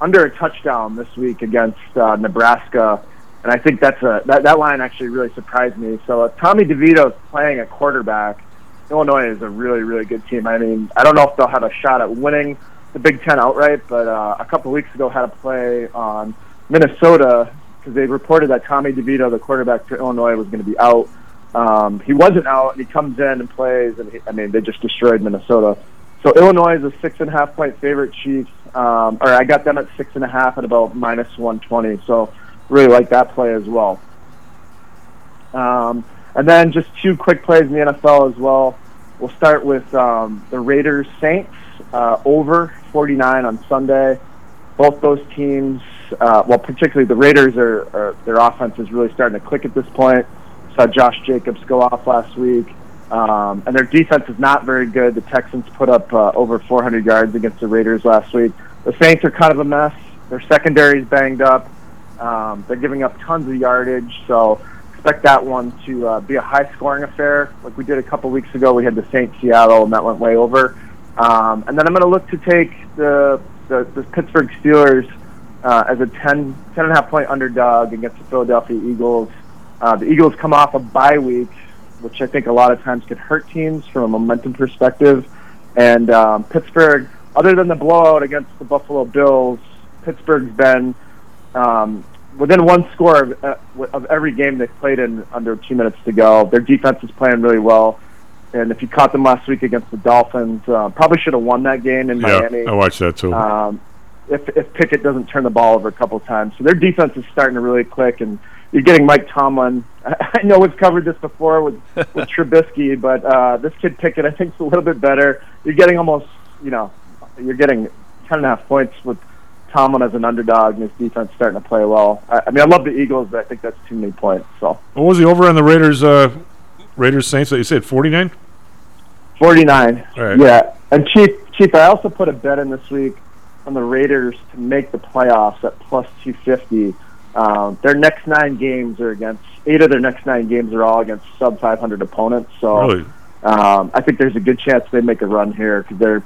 under a touchdown this week against uh, Nebraska, and I think that's a that, that line actually really surprised me. So uh, Tommy DeVito is playing at quarterback. Illinois is a really really good team. I mean, I don't know if they'll have a shot at winning the Big Ten outright, but uh, a couple weeks ago had a play on Minnesota because they reported that Tommy DeVito, the quarterback for Illinois, was going to be out. Um, he wasn't out, and he comes in and plays, and he, I mean, they just destroyed Minnesota. So Illinois is a six and a half point favorite. Chiefs, um, or I got them at six and a half at about minus one twenty. So really like that play as well. Um, and then just two quick plays in the NFL as well. We'll start with um, the Raiders Saints uh, over 49 on Sunday. Both those teams, uh, well, particularly the Raiders, are, are their offense is really starting to click at this point. Saw Josh Jacobs go off last week, um, and their defense is not very good. The Texans put up uh, over 400 yards against the Raiders last week. The Saints are kind of a mess. Their secondary is banged up. Um, they're giving up tons of yardage, so expect that one to uh, be a high-scoring affair, like we did a couple weeks ago. We had the Saints Seattle, and that went way over. Um, and then I'm going to look to take the the, the Pittsburgh Steelers uh, as a 10, 10 and a half point underdog against the Philadelphia Eagles. Uh, the Eagles come off a bye week, which I think a lot of times can hurt teams from a momentum perspective. And um, Pittsburgh, other than the blowout against the Buffalo Bills, Pittsburgh's been um, within one score of, uh, of every game they've played in under two minutes to go. Their defense is playing really well. And if you caught them last week against the Dolphins, uh, probably should have won that game in Yeah, Miami. I watched that too. Um, if if Pickett doesn't turn the ball over a couple times, so their defense is starting to really click, and you're getting Mike Tomlin. (laughs) I know we've covered this before with with (laughs) Trubisky, but uh, this kid Pickett, I think, is a little bit better. You're getting almost, you know, you're getting ten and a half points with Tomlin as an underdog, and his defense starting to play well. I, I mean, I love the Eagles, but I think that's too many points. So what was the over on the Raiders? Uh, Raiders Saints that you said forty nine. 49. All right. Yeah. And Chief, Chief, I also put a bet in this week on the Raiders to make the playoffs at plus 250. Um, their next nine games are against eight of their next nine games are all against sub 500 opponents. So Really? um, I think there's a good chance they make a run here because their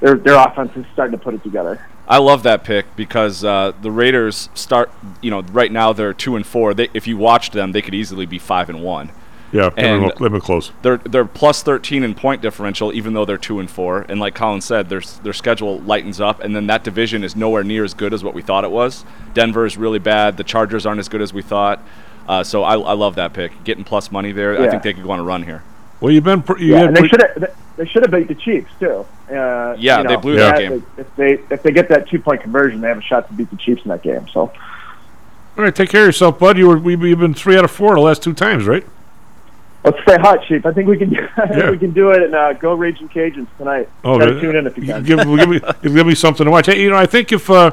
their their offense is starting to put it together. I love that pick because uh, the Raiders start. You know, right now they're two and four. They, if you watched them, they could easily be five and one. Yeah, they've been- and they've been close. They're they're plus thirteen in point differential, even though they're two and four. And like Colin said, their their schedule lightens up, and then that division is nowhere near as good as what we thought it was. Denver is really bad. The Chargers aren't as good as we thought. Uh, so I, I love that pick. Getting plus money there, I think they could go on a run here. Well, you've been. Pr- you Yeah, and they pre- should have they should have beat the Chiefs too. Uh, Yeah, you they know, blew that if game. they- If they if they get that two point conversion, they have a shot to beat the Chiefs in that game. So All right, take care of yourself, bud. You were we, you've been three out of four the last two times, right? Let's stay hot, Chief. I think we can (laughs) Yeah. we can do it and uh, go Raging Cajuns tonight. Oh, Gotta tune in if you can. give, give me give me something to watch. Hey, you know, I think if uh,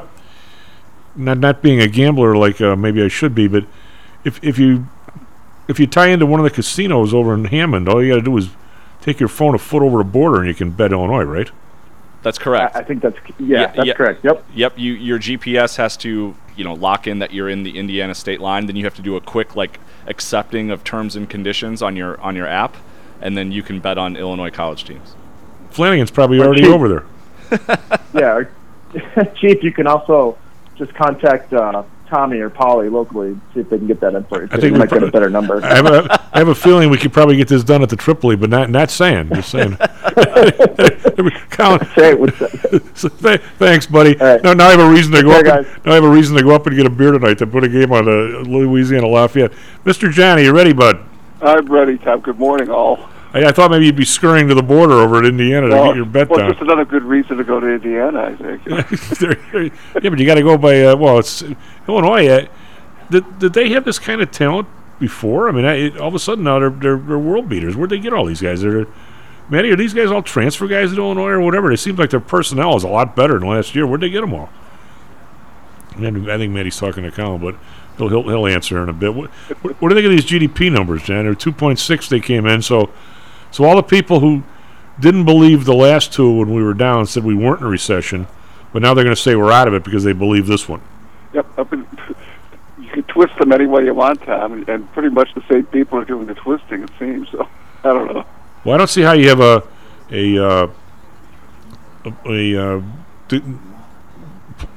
not not being a gambler like uh, maybe I should be, but if if you if you tie into one of the casinos over in Hammond, all you got to do is take your phone a foot over the border and you can bet Illinois, right? That's correct. I, I think that's yeah, that's correct. Yep. Yep. You your GPS has to you know lock in that you're in the Indiana state line. Then you have to do a quick like accepting of terms and conditions on your on your app, and then you can bet on Illinois college teams. Flanagan's probably Or already cheap. over there. (laughs) Yeah, (laughs) Chief. You can also just contact uh, Tommy or Polly locally see if they can get that in for you. I think you we might get a better number. I have, a, I have a feeling we could probably get this done at the Tripoli, but not not saying. Just saying. (laughs) Colin, (laughs) So, th- thanks, buddy. No, now I have a reason to go Take up. care, And, now I have a reason to go up and get a beer tonight to put a game on uh, Louisiana Lafayette. Mr. Johnny, you ready, bud? I'm ready, Tom. Good morning, all. I, I thought maybe you'd be scurrying to the border over at Indiana to well, get your bet well, down. just another good reason to go to Indiana, I think. (laughs) yeah, but you got to go by. Uh, well, it's Illinois. Uh, did, did they have this kind of talent before? I mean, I, it, all of a sudden now they're, they're they're world beaters. Where'd they get all these guys? They're are these guys all transfer guys to Illinois or whatever? It seems like their personnel is a lot better than last year. Where'd they get them all? And I think Matty's talking to Colin, but he'll he'll, he'll answer in a bit. What, what, what do think of these GDP numbers, Jan? They're two point six. They came in. So so all the people who didn't believe the last two when we were down said we weren't in a recession, but now they're going to say we're out of it because they believe this one. Yep. Up in, (laughs) you can twist them any way you want, Tom, and, pretty much the same people are doing the twisting. It seems. So (laughs) I don't know. Well, I don't see how you have a a uh, a, a, uh,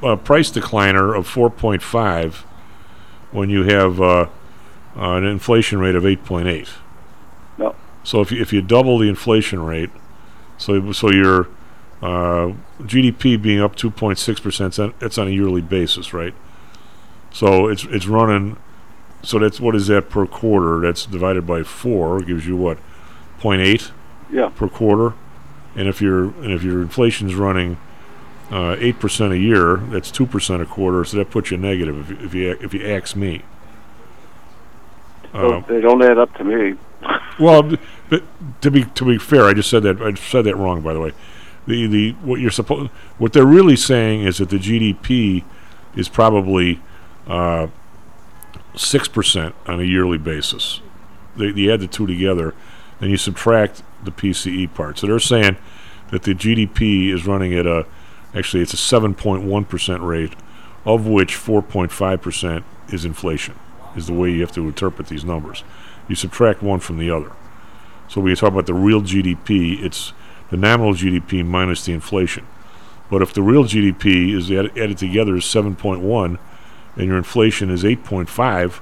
a price decliner of 4.5 when you have uh, uh, an inflation rate of 8.8. No. So if you, if you double the inflation rate, so so your uh, GDP being up 2.6 percent, that's on a yearly basis, right? So it's it's running. So that's what is that per quarter? That's divided by four gives you what, 0.8 Yeah. per quarter. And if your and if your inflation's running uh, eight percent a year, that's two percent a quarter. So that puts you negative. If you if you, if you ask me. So Uh, they don't add up to me. (laughs) well, but to be to be fair, I just said that I said that wrong. By the way, the the what you're supposed what they're really saying is that the GDP is probably uh, six percent on a yearly basis. They, you add the two together, and you subtract the PCE part. So they're saying that the GDP is running at a actually it's a seven point one percent rate, of which four point five percent is inflation. Is the way you have to interpret these numbers. You subtract one from the other. So when you talk about the real GDP, it's the nominal GDP minus the inflation. But if the real GDP is add, added together is 7.1 and your inflation is 8.5,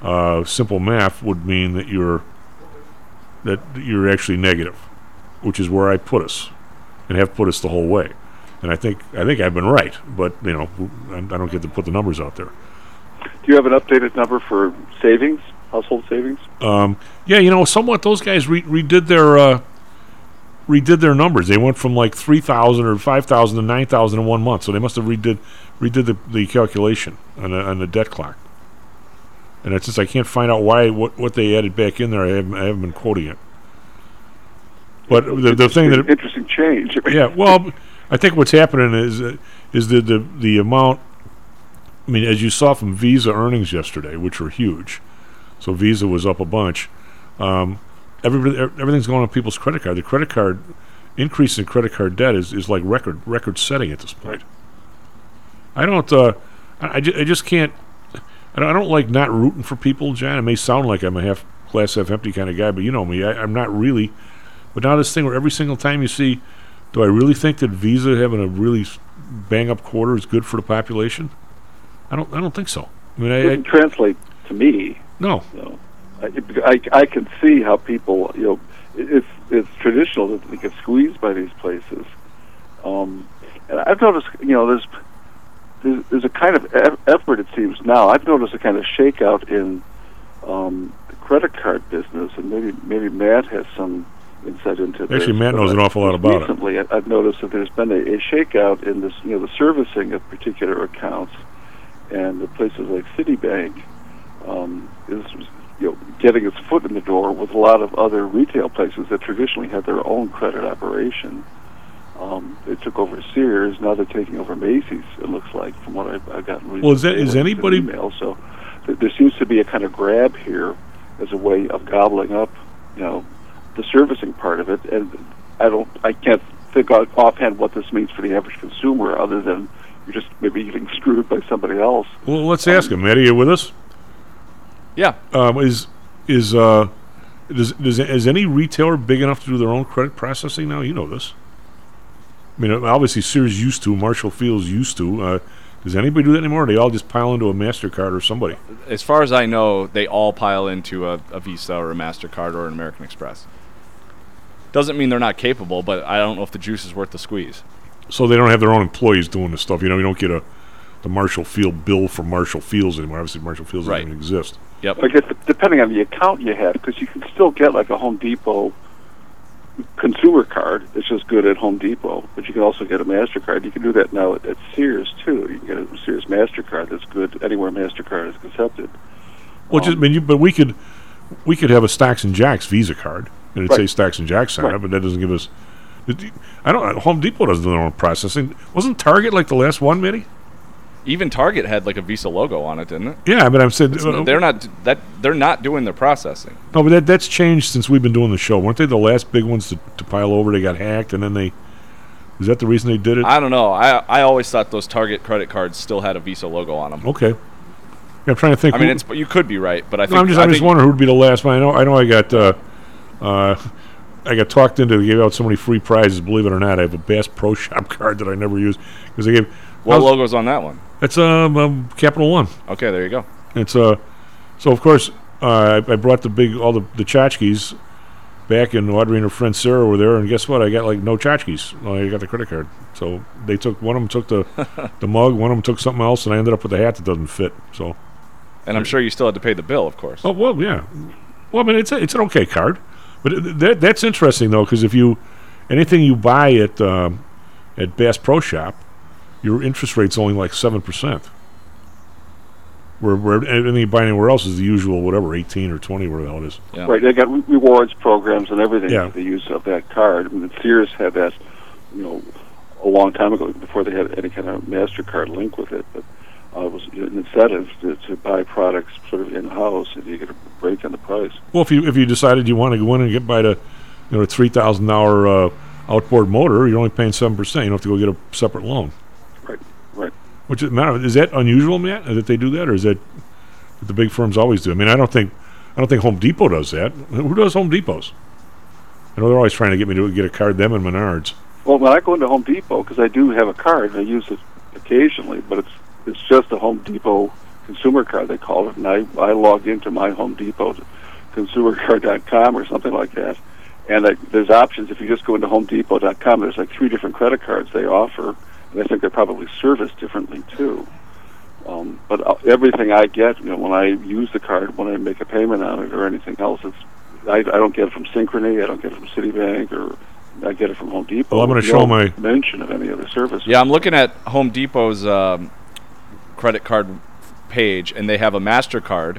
uh, simple math would mean that you're that you're actually negative, which is where I put us, and have put us the whole way. And I think I think I've been right, but you know I don't get to put the numbers out there. Do you have an updated number for savings, household savings? Um, yeah, you know, somewhat those guys re- redid their uh, redid their numbers. They went from like three thousand or five thousand to nine thousand in one month. So they must have redid redid the, the calculation on the, on the debt clock. And just I can't find out why what, what they added back in there. I haven't, I haven't been quoting it. But the, the thing that interesting change. (laughs) yeah, well, I think what's happening is uh, is the, the the amount. I mean, as you saw from Visa earnings yesterday, which were huge, so Visa was up a bunch. Um, everybody, everything's going on people's credit card. The credit card increase in credit card debt is, is like record record setting at this point. I don't. Uh, I, I, ju- I just can't. I don't, I don't like not rooting for people, John. It may sound like I'm a half glass half empty kind of guy, but you know me. I, I'm not really. But now this thing where every single time you see, do I really think that Visa having a really bang up quarter is good for the population? I don't. I don't think so. I mean, It I, doesn't translate to me. no. You know, I, I, I can see how people, you know, it's it's traditional that they get squeezed by these places. Um, and I've noticed, you know, there's there's, there's a kind of eff- effort it seems now. I've noticed a kind of shakeout in um, the credit card business, and maybe maybe Matt has some insight into this. Actually, Matt knows an awful lot about it. recently, I've noticed that there's been a, a shakeout in this, you know, the servicing of particular accounts, and the places like Citibank um, is you know getting its foot in the door with a lot of other retail places that traditionally had their own credit operation. Um, they took over Sears. Now they're taking over Macy's. It looks like, from what I've, I've gotten. Well, is that- recently is with anybody- an Email. So th- there seems to be a kind of grab here as a way of gobbling up, you know, the servicing part of it. And I don't, I can't think offhand what this means for the average consumer, other than you're just maybe getting (laughs) screwed by somebody else. Well, let's ask him. Matt, are you with us? Yeah. Um, is is uh, does does is any retailer big enough to do their own credit processing now? You know this. I mean, obviously Sears used to, Marshall Fields used to. Uh, does anybody do that anymore? Or they all just pile into a Mastercard or somebody? As far as I know, they all pile into a, a Visa or a Mastercard or an American Express. Doesn't mean they're not capable, but I don't know if the juice is worth the squeeze. So they don't have their own employees doing this stuff. You know, you don't get a the Marshall Field bill from Marshall Fields anymore. Obviously, Marshall Fields Right. doesn't even exist. Yep. I guess depending on the account you have, because you can still get like a Home Depot consumer card that's just good at Home Depot, but you can also get a Mastercard. You can do that now at, at Sears too. You can get a Sears Mastercard that's good anywhere Mastercard is accepted. Well, just um, I mean, you, but we could we could have a Stocks and Jocks Visa card, and it'd Right. say Stocks and Jocks on Right. it, but that doesn't give us. I don't. Home Depot doesn't do their own processing. Wasn't Target like the last one, Mitty? Even Target had like a Visa logo on it, didn't it? Yeah, but I'm saying uh, they're not that they're not doing the processing. No, but that that's changed since we've been doing the show. weren't they the last big ones to, to pile over? They got hacked, and then they. Is that the reason they did it? I don't know. I I always thought those Target credit cards still had a Visa logo on them. okay. Yeah, I'm trying to think. I mean, who- it's you could be right, but I No, think I'm just, I I'm just wondering who'd be the last one. I know, I know, I got, uh, uh, I got talked into. They gave out so many free prizes. Believe it or not, I have a Bass Pro (laughs) Shop card that I never use because they gave. What how's- logo's on that one? It's um, um Capital One. Okay, there you go. It's uh, so of course uh, I, I brought the big all the the tchotchkes back, and Audrey and her friend Sarah were there, and guess what? I got like no tchotchkes. I got the credit card. So they took one of them took the (laughs) the mug, one of them took something else, and I ended up with a hat that doesn't fit. So. And I'm sure you still had to pay the bill, of course. Oh well, yeah. Well, I mean, it's a, it's an okay card, but that, that's interesting though, because if you anything you buy at um, at Bass Pro Shop, your interest rate's only like seven percent. Where, where anything you buy anywhere else is the usual whatever eighteen or twenty, whatever the hell it is. Right, they got re- rewards programs and everything Yeah. for the use of that card. I mean, Sears had that, you know, a long time ago before they had any kind of Mastercard link with it. But uh, it was an incentive to, to buy products sort of in house, and you get a break on the price. Well, if you if you decided you want to go in and get buy the you know a three thousand dollar uh, outboard motor, you're only paying seven percent. You don't have to go get a separate loan. Which is matter is that unusual, Matt, that they do that, or is that that the big firms always do? I mean, I don't think I don't think Home Depot does that. Who does Home Depots? I know they're always trying to get me to get a card. Them and Menards. Well, when I go into Home Depot, because I do have a card, and I use it occasionally, but it's it's just a Home Depot consumer card they call it, and I I log into my Home Depot consumercard.com or something like that, and I, there's options if you just go into HomeDepot.com. There's like three different credit cards they offer, and I think they're probably serviced differently too. Um, but uh, everything I get, you know, when I use the card, when I make a payment on it or anything else, it's I, I don't get it from Synchrony, I don't get it from Citibank, or I get it from Home Depot. Well, I'm gonna show my- mention of any other service. Yeah, I'm looking at Home Depot's um, credit card page, and they have a Mastercard,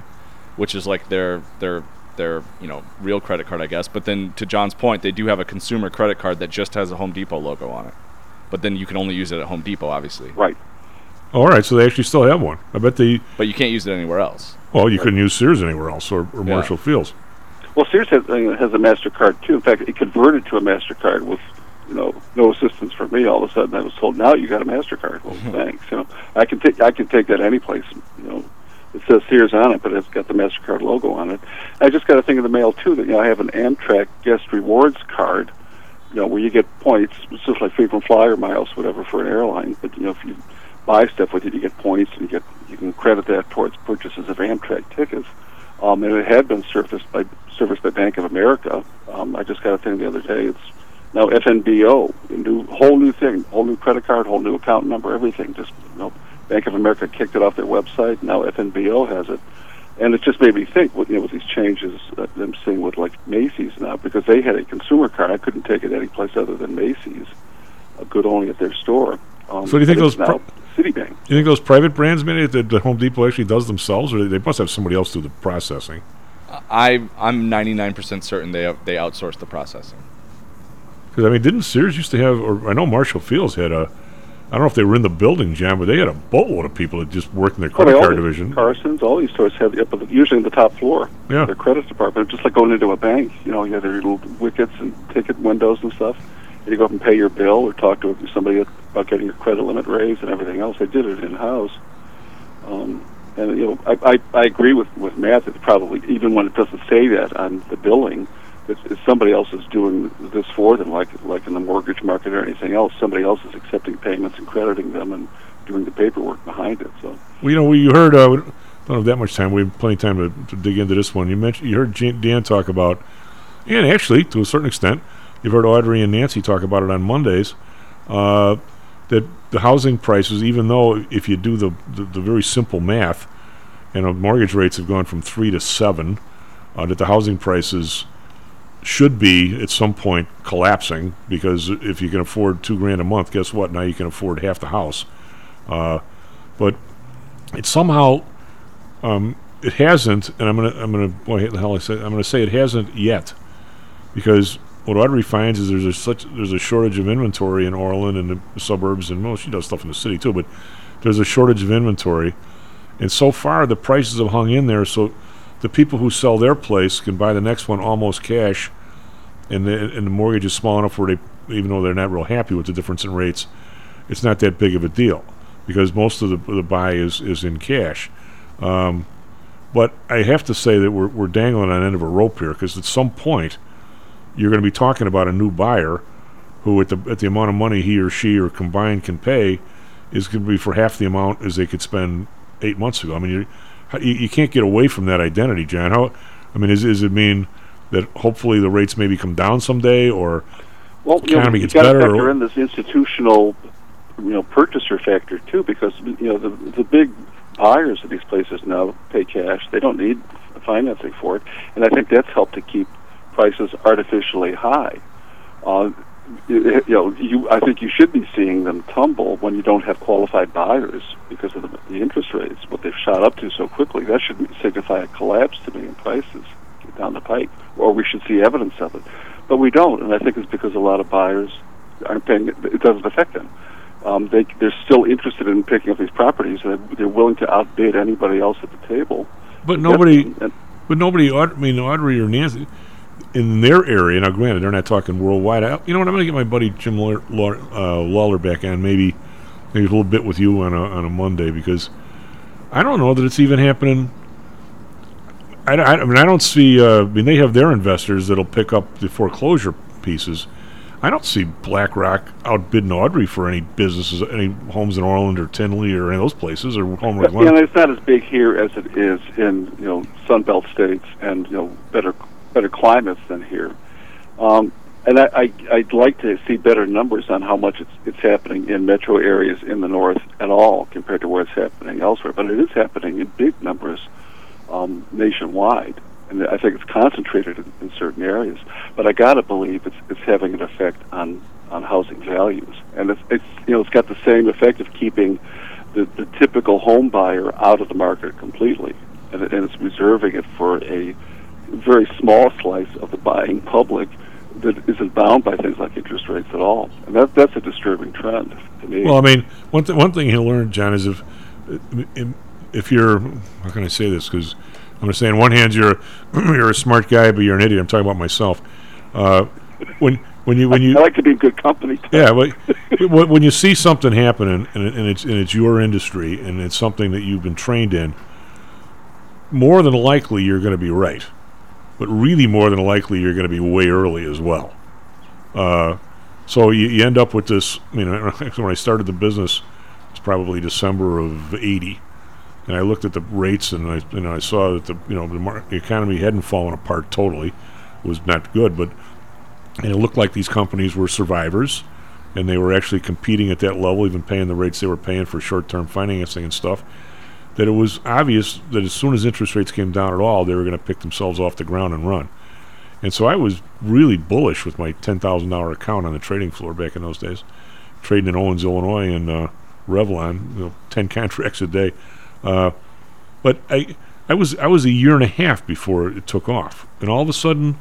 which is like their their their you know real credit card, I guess. But then to John's point, they do have a consumer credit card that just has a Home Depot logo on it. But then you can only use it at Home Depot, obviously. Right. All right, so they actually still have one. I bet they. But you can't use it anywhere else. Well, you couldn't use Sears anywhere else or, or Yeah. Marshall Fields. Well, Sears has, uh, has a Mastercard too. In fact, it converted to a Mastercard with, you know, no assistance from me. All of a sudden, I was told, "Now you got a Mastercard." (laughs) Well, thanks. You know, I can take I can take that any place. You know, it says Sears on it, but it's got the Mastercard logo on it. I just got a thing in the mail too that you know I have an Amtrak guest rewards card. You know, where you get points, just like frequent flyer miles, whatever, for an airline. But you know, if you buy stuff with it, you get points, and you get you can credit that towards purchases of Amtrak tickets. Um, and it had been serviced by serviced by Bank of America. Um, I just got a thing the other day. It's now FNBO, a new whole new thing, whole new credit card, whole new account number, everything. Just you know, Bank of America kicked it off their website. Now FNBO has it, and it just made me think. With, you know, with these changes that I'm seeing with like Macy's now, because they had a consumer card, I couldn't take it any place other than Macy's. Uh, good only at their store. Um, So do you think those it's now pro- Citibank? You think those private brands, maybe that the Home Depot actually does themselves, or they must have somebody else do the processing? I I'm 99% certain they have, they outsource the processing. Because I mean, didn't Sears used to have, or I know Marshall Fields had a, I don't know if they were in the building, John, but they had a boatload of people that just worked in their credit card division. Carson's, all these stores have the, upper- usually in the top floor. Yeah. Their credit department, just like going into a bank. You know, you have their little wickets and ticket windows and stuff. And you go up and pay your bill or talk to somebody about getting your credit limit raised and everything else. They did it in house. Um, and you know, I, I I agree with with Matt that probably even when it doesn't say that on the billing, it's somebody else is doing this for them, like like in the mortgage market or anything else. Somebody else is accepting payments and crediting them and doing the paperwork behind it. So. Well, you know, we you heard. Uh, we don't have that much time. We have plenty of time to, to dig into this one. You mentioned you heard Dan talk about, and actually to a certain extent, you've heard Audrey and Nancy talk about it on Mondays. Uh, that the housing prices, even though if you do the, the, the very simple math, and uh, mortgage rates have gone from three to seven, uh, that the housing prices should be at some point collapsing because if you can afford two grand a month, guess what? Now you can afford half the house. Uh, but it somehow um, it hasn't, and I'm gonna I'm gonna boy, the hell I say I'm gonna say it hasn't yet, because what Audrey finds is there's a such there's a shortage of inventory in Orland and the suburbs, and well, she does stuff in the city too, but there's a shortage of inventory, and so far the prices have hung in there, so the people who sell their place can buy the next one almost cash, and the and the mortgage is small enough where they even though they're not real happy with the difference in rates, it's not that big of a deal because most of the the buy is is in cash. Um, but I have to say that we're, we're dangling on the end of a rope here because at some point you're going to be talking about a new buyer who, at the at the amount of money he or she or combined can pay, is going to be for half the amount as they could spend eight months ago. I mean, you you, can't get away from that identity, John. How? I mean, is, does it mean that hopefully the rates maybe come down someday, or Well, the you know, economy gets better? factor or- in this institutional, you know, purchaser factor too, because you know the the big buyers of these places now pay cash. They don't need financing for it, and I think that's helped to keep prices artificially high. Uh, you know, you I think you should be seeing them tumble when you don't have qualified buyers because of the, the interest rates, what they've shot up to so quickly. That should signify a collapse to me in prices down the pike, or we should see evidence of it. But we don't, and I think it's because a lot of buyers aren't paying. It doesn't affect them. Um, they they're still interested in picking up these properties, and they're willing to outbid anybody else at the table. But nobody, but nobody. I mean, Audrey or Nancy, in their area. Now, granted, they're not talking worldwide. I, you know what? I'm going to get my buddy Jim Lawler, uh, Lawler back on. Maybe, maybe a little bit with you on a on a Monday because I don't know that it's even happening. I, I, I mean, I don't see. Uh, I mean, they have their investors that'll pick up the foreclosure pieces. I don't see BlackRock outbidding Audrey for any businesses, any homes in Orland or Tinley or any of those places or home But, you know, it's not as big here as it is in you know Sunbelt states and you know better better climates than here. Um, and I, I I'd like to see better numbers on how much it's it's happening in metro areas in the north at all compared to where it's happening elsewhere. But it is happening in big numbers um, nationwide, and I think it's concentrated in, in certain areas. But I gotta believe it's it's having an effect on on housing values, and it's it's you know it's got the same effect of keeping the the typical home buyer out of the market completely, and, and it's reserving it for a very small slice of the buying public that isn't bound by things like interest rates at all, and that that's a disturbing trend to me. Well, I mean, one th- one thing he'll learn, John, is if if you're how can I say this? Because I'm going to say on one hand you're (clears throat) you're a smart guy, but you're an idiot. I'm talking about myself. Uh, when when you when you I like to be in good company. yeah, but (laughs) when when you see something happening and, and it's and it's your industry and it's something that you've been trained in, more than likely you're going to be right, but really more than likely you're going to be way early as well. Uh, so you, you end up with this. You know, (laughs) when I started the business, it's probably December of '80, and I looked at the rates and I know I saw that the you know the, mar- the economy hadn't fallen apart totally, it was not good, but and it looked like these companies were survivors, and they were actually competing at that level, even paying the rates they were paying for short-term financing and stuff. That it was obvious that as soon as interest rates came down at all, they were going to pick themselves off the ground and run. And so I was really bullish with my ten thousand dollar account on the trading floor back in those days, trading in Owens, Illinois, and uh, Revlon, you know, ten (laughs) contracts a day. Uh, but I, I was I was a year and a half before it took off, and all of a sudden,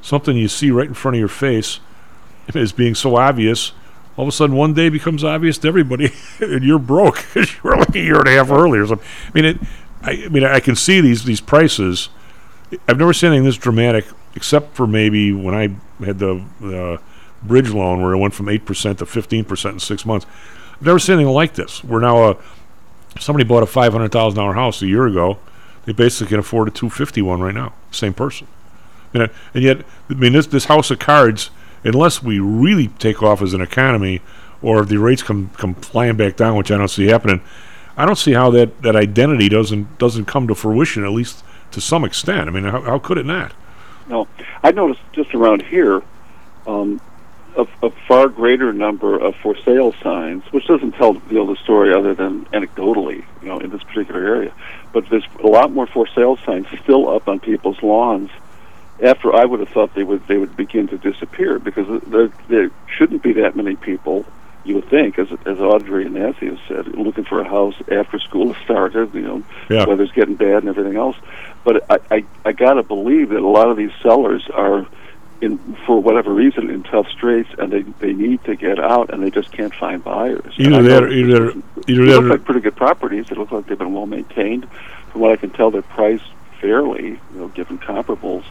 something you see right in front of your face (laughs) as being so obvious, all of a sudden one day becomes obvious to everybody, (laughs) and you're broke because you were like a year and a half earlier. So, I mean, it, I, I mean, I can see these these prices. I've never seen anything this dramatic, except for maybe when I had the bridge loan where it went from eight percent to fifteen percent in six months. I've never seen anything like this. We're now a somebody bought a five hundred thousand dollar house a year ago. They basically can afford a two fifty one right now. Same person. And yet, I mean, this this house of cards, unless we really take off as an economy, or if the rates come come flying back down, which I don't see happening, I don't see how that, that identity doesn't doesn't come to fruition at least to some extent. I mean, how, how could it not? No, I noticed just around here um, a, a far greater number of for sale signs, which doesn't tell you know, the story other than anecdotally, you know, in this particular area. But there's a lot more for sale signs still up on people's lawns. After I would have thought they would they would begin to disappear because there, there shouldn't be that many people you would think, as as Audrey and Nancy have said, looking for a house after school has started, you know, Yeah. weather's getting bad and everything else. But I, I, I got to believe that a lot of these sellers are, in for whatever reason, in tough straits, and they they need to get out, and they just can't find buyers. Either or either either they look like pretty good properties. They look like they've been well maintained. From what I can tell, they're priced fairly, you know, given comparables.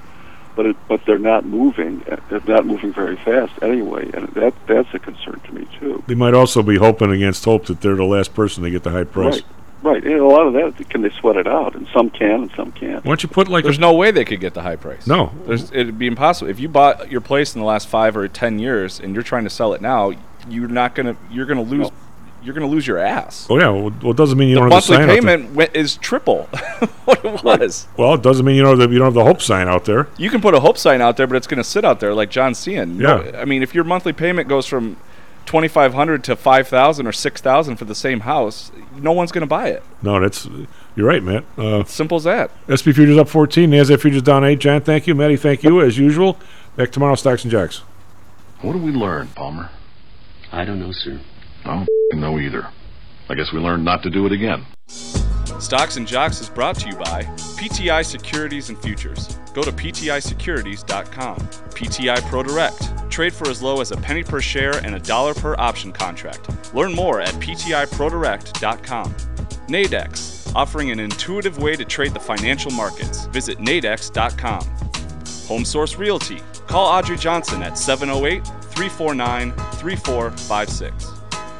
But it, but they're not moving. uh, They're not moving very fast anyway, and that that's a concern to me too. they might also be hoping against hope that they're the last person to get the high price. Right, right. And a lot of that can they sweat it out, and some can, and some can't. Why don't you put like There's a, no way they could get the high price. No. There's, it'd be impossible. If you bought your place in the last five or ten years and you're trying to sell it now, you're not gonna. You're gonna lose. You're gonna lose your ass. Oh yeah, well, well, it doesn't mean you the don't have the monthly sign out there. payment wi- is triple (laughs) what it was. Well, it doesn't mean you know that you don't have the hope sign out there. You can put a hope sign out there, but it's going to sit out there like John Cian. No- Yeah. I mean, if your monthly payment goes from twenty five hundred to five thousand or six thousand for the same house, no one's going to buy it. No, that's you're right, Matt. Uh, Simple as that. SP futures up 14. NASDAQ futures down 8. John, thank you. Matty, thank you as usual. Back tomorrow, Stocks and Jocks. What do we learn, Palmer? I don't know, sir. I don't know either. I guess we learned not to do it again. Stocks and Jocks is brought to you by PTI Securities and Futures. Go to PTIsecurities.com. PTI ProDirect. Trade for as low as a penny per share and a dollar per option contract. Learn more at PTIProDirect.com. Nadex, offering an intuitive way to trade the financial markets. Visit Nadex.com. Home Source Realty. Call Audrey Johnson at 708 349 3456.